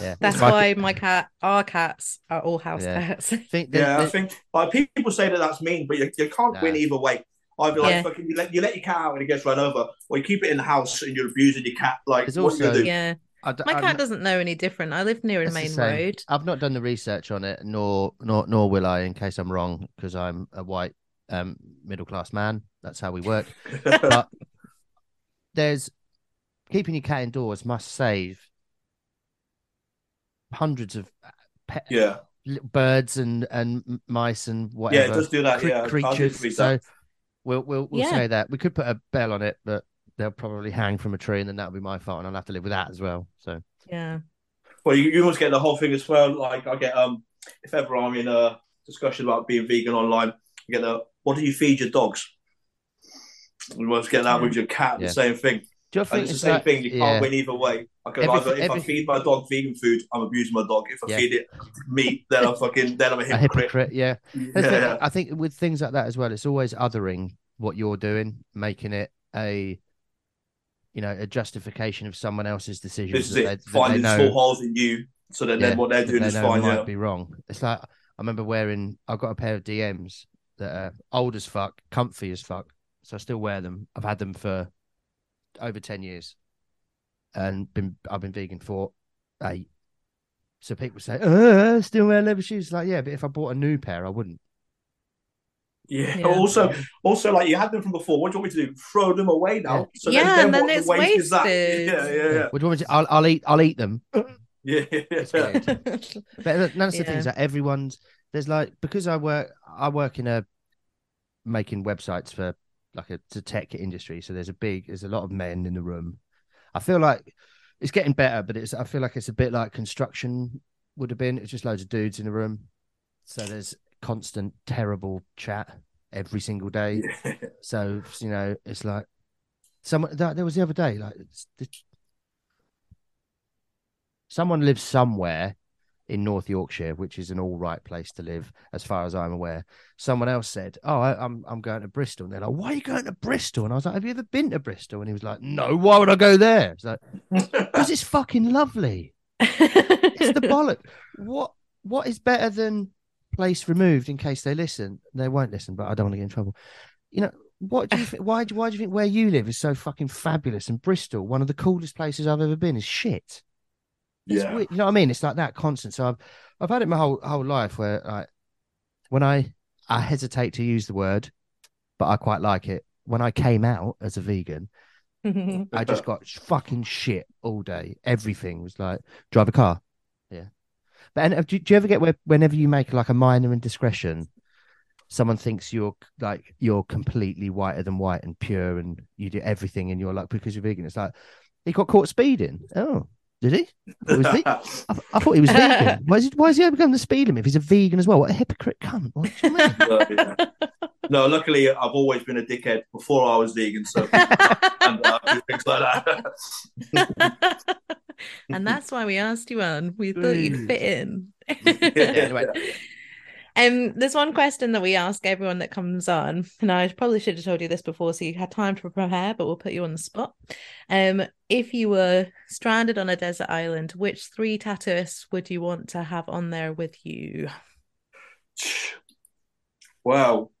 yeah, that's If I why my cat, our cats are all house Yeah. cats. could <laughs> think that- Yeah, I think like people say that that's mean, but you, you can't Nah. win either way. Either like Yeah. fucking you let you let your cat out and it gets run over, or you keep it in the house and you're abusing your cat. Like There's what are you gonna do? yeah. I d- My I'm cat doesn't know any different. I live near a main road. I've not done the research on it, nor nor nor will I, in case I'm wrong, because I'm a white um, middle class man. That's how we work. <laughs> but there's keeping your cat indoors must save hundreds of uh, pet yeah, birds and and mice and yeah, whatever it does do that. cre- yeah, creatures. So that. We'll we'll we'll Yeah. say that we could put a bell on it, but they'll probably hang from a tree, and then that'll be my fault, and I'll have to live with that as well. So Yeah. Well, you, you almost get the whole thing as well. Like I get um, if ever I'm in a discussion about being vegan online, I get the what do you feed your dogs? We almost get that with your cat, Yeah. the same thing. Do you think it's the same like- thing. You can't win either way. Because Every- either if I feed my dog vegan food, I'm abusing my dog. If I Yeah. feed it meat, then I'm fucking then I'm a A hypocrite. hypocrite, yeah. Yeah, yeah. I think with things like that as well, it's always othering what you're doing, making it a, you know, a justification of someone else's decision. This is that it. they- that they Finding know- small holes in you, so yeah, then what they're doing they is fine. might Yeah. be wrong. It's like I remember wearing. I've got a pair of DMs that are old as fuck, comfy as fuck. So I still wear them. I've had them for over ten years, and been I've been vegan for eight. So people say, "Uh, still wear leather shoes." Like, yeah, but if I bought a new pair, I wouldn't. Yeah. Yeah. <laughs> Also, also, like you had them from before. What do you want me to do? Throw them away now? So Yeah, then, and then what it's the waste is that? wasted. Yeah, yeah, yeah, What do you want me to? I'll, I'll eat. I'll eat them. <laughs> yeah. It's <laughs> yeah. weird. But that's the thing is that everyone's there's like because I work I work in a making websites for like a, the tech industry, so there's a big there's a lot of men in the room. I feel like it's getting better, but it's I feel like it's a bit like construction would have been. It's just loads of dudes in the room, so there's constant terrible chat every single day. <laughs> So you know, it's like someone that there was the other day, like it's- someone lives somewhere in North Yorkshire, which is an all right place to live, as far as I'm aware. Someone else said, "Oh, I, I'm I'm going to Bristol," and they're like, "Why are you going to Bristol?" And I was like, "Have you ever been to Bristol?" And he was like, "No, why would I go there?" It's like <laughs> because it's fucking lovely. It's the <laughs> bollock. What what is better than place removed? In case they listen, they won't listen, but I don't want to get in trouble. You know. What do you think? Why, do- why do you think where you live is so fucking fabulous? And Bristol, one of the coolest places I've ever been, is shit. It's Yeah. weird, you know what I mean? It's like that constant. So I've I've had it my whole whole life where like when I I hesitate to use the word, but I quite like it. When I came out as a vegan, <laughs> I just got fucking shit all day. Everything was like drive a car, yeah. But and, uh, do, do you ever get where whenever you make like a minor indiscretion, someone thinks you're like you're completely whiter than white and pure, and you do everything, and you're like because you're vegan. It's like he got caught speeding. Oh, did he? <laughs> I thought, he was ve- I, I thought he was vegan. <laughs> Why is he, why is he ever become the speed limit if he's a vegan as well? What a hypocrite cunt! What do you mean? <laughs> Uh, yeah. No, luckily I've always been a dickhead before I was vegan, so and uh, things like that. and that's why we asked you on. We thought you'd fit in. anyway. Um, there's one question that we ask everyone that comes on, and I probably should have told you this before, so you had time to prepare, but we'll put you on the spot. Um, if you were stranded on a desert island, which three tattooists would you want to have on there with you? Well,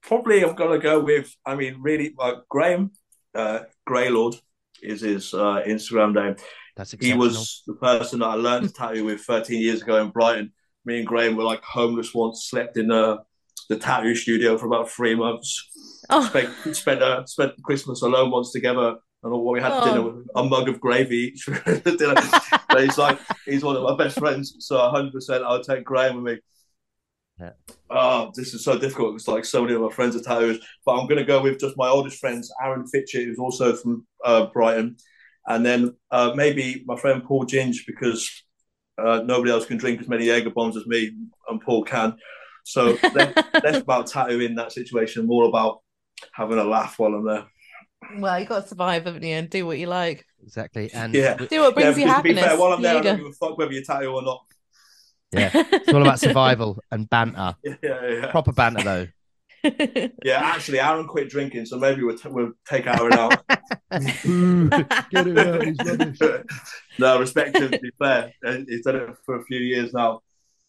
probably I'm gonna go with. I mean, really, uh, Graham uh, Greylord is his uh, Instagram name. That's He was the person that I learned to tattoo with 13 years ago in Brighton. Me and Graham were like homeless once, slept in uh, the tattoo studio for about three months. Oh, Spent spent, uh, spent Christmas alone once together, and all we had Oh. dinner with a mug of gravy each for <laughs> dinner. but he's like he's one of my best friends, so 100 percent I'll take Graham with me. Yeah. Oh, this is so difficult. It's like so many of my friends are tattoos, but I'm going to go with just my oldest friends, Aaron Fitchett, who's also from uh, Brighton, and then uh, maybe my friend Paul Ginge because uh, nobody else can drink as many Jaeger bombs as me, and Paul can. So <laughs> less, less about tattooing that situation, more about having a laugh while I'm there. Well, you got to survive, haven't you? And do what you like. Exactly. And Yeah. Do what Yeah, brings you because to be happiness. fair, while I'm there, I don't give a fuck whether you tattoo or not. yeah, it's all about survival and banter. Yeah, <laughs> yeah, yeah. Proper banter though. <laughs> Yeah, actually, Aaron quit drinking, so maybe we'll, t- we'll take Aaron out. <laughs> Get it out, he's rubbish. <laughs> no, respect him, to be fair. Uh, He's done it for a few years now.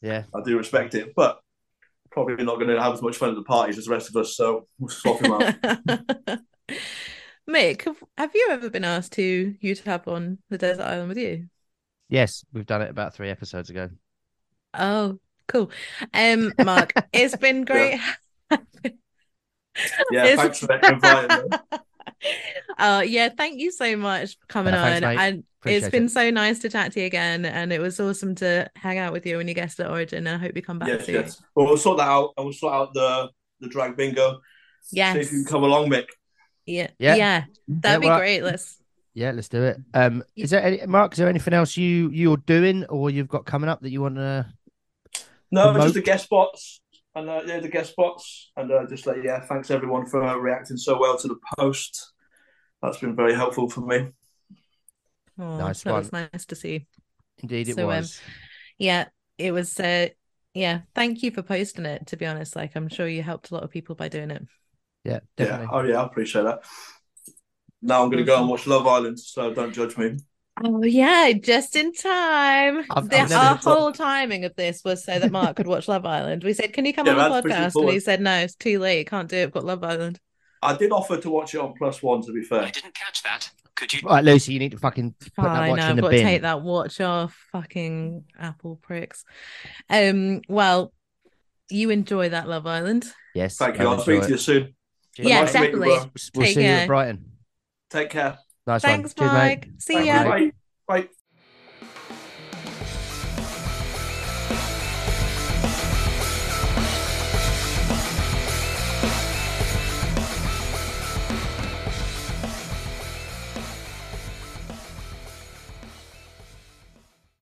Yeah. I do respect it, but probably not going to have as much fun at the parties as the rest of us, so we'll swap him out. Mick, have, have you ever been asked to you to have on the desert island with you? Yes, we've done it about three episodes ago. Oh, cool. Um, Mark, it's been great. Yeah, <laughs> It's- thanks for inviting me. uh, yeah, thank you so much for coming Yeah, thanks, on. mate. And Appreciate it's been it. so nice to chat to you again, and it was awesome to hang out with you when you guest at Origin. And I hope you come back Yes, soon. yes. Well, we'll sort that out, and we'll sort out the the drag bingo. See Yes. if you can come along, Mick. Yeah, Yeah. yeah, that'd be well, great. Let's. Yeah, let's do it. Um, is there any Mark? Is there anything else you you're doing or you've got coming up that you want to? No, Promote. just the guest spots. And uh, yeah, the guest spots. And uh, just like, yeah, thanks everyone for uh, reacting so well to the post. That's been very helpful for me. Oh, Nice that was nice to see. Indeed, it So, um, was. Yeah, it was. Uh, yeah, thank you for posting it. To be honest, like I'm sure you helped a lot of people by doing it. yeah, Yeah. Oh, yeah, I appreciate that. Now I'm going to go and watch Love Island, so don't judge me. Oh yeah, just in time. I've- The- I've our whole timing of this was so that Mark could watch Love Island. We said, "Can you come Yeah, on the podcast?" And he said, "No, it's too late. Can't do it. I've got Love Island." I did offer to watch it on Plus One, to be fair. I didn't catch that. Could you? Right, Lucy, you need to fucking put that Fine, watch no, in I've the got bin. to take that watch off. Fucking Apple pricks. Um. Well, you enjoy that Love Island. Yes, Thank you. I'll I'll speak enjoy to you soon. Yeah, mate. nice to meet you, definitely. bro. We'll Take see you care. at Brighton. Take care. Nice Thanks, one. Cheers, mate. Mike. See Thank ya. you. Bye. Bye.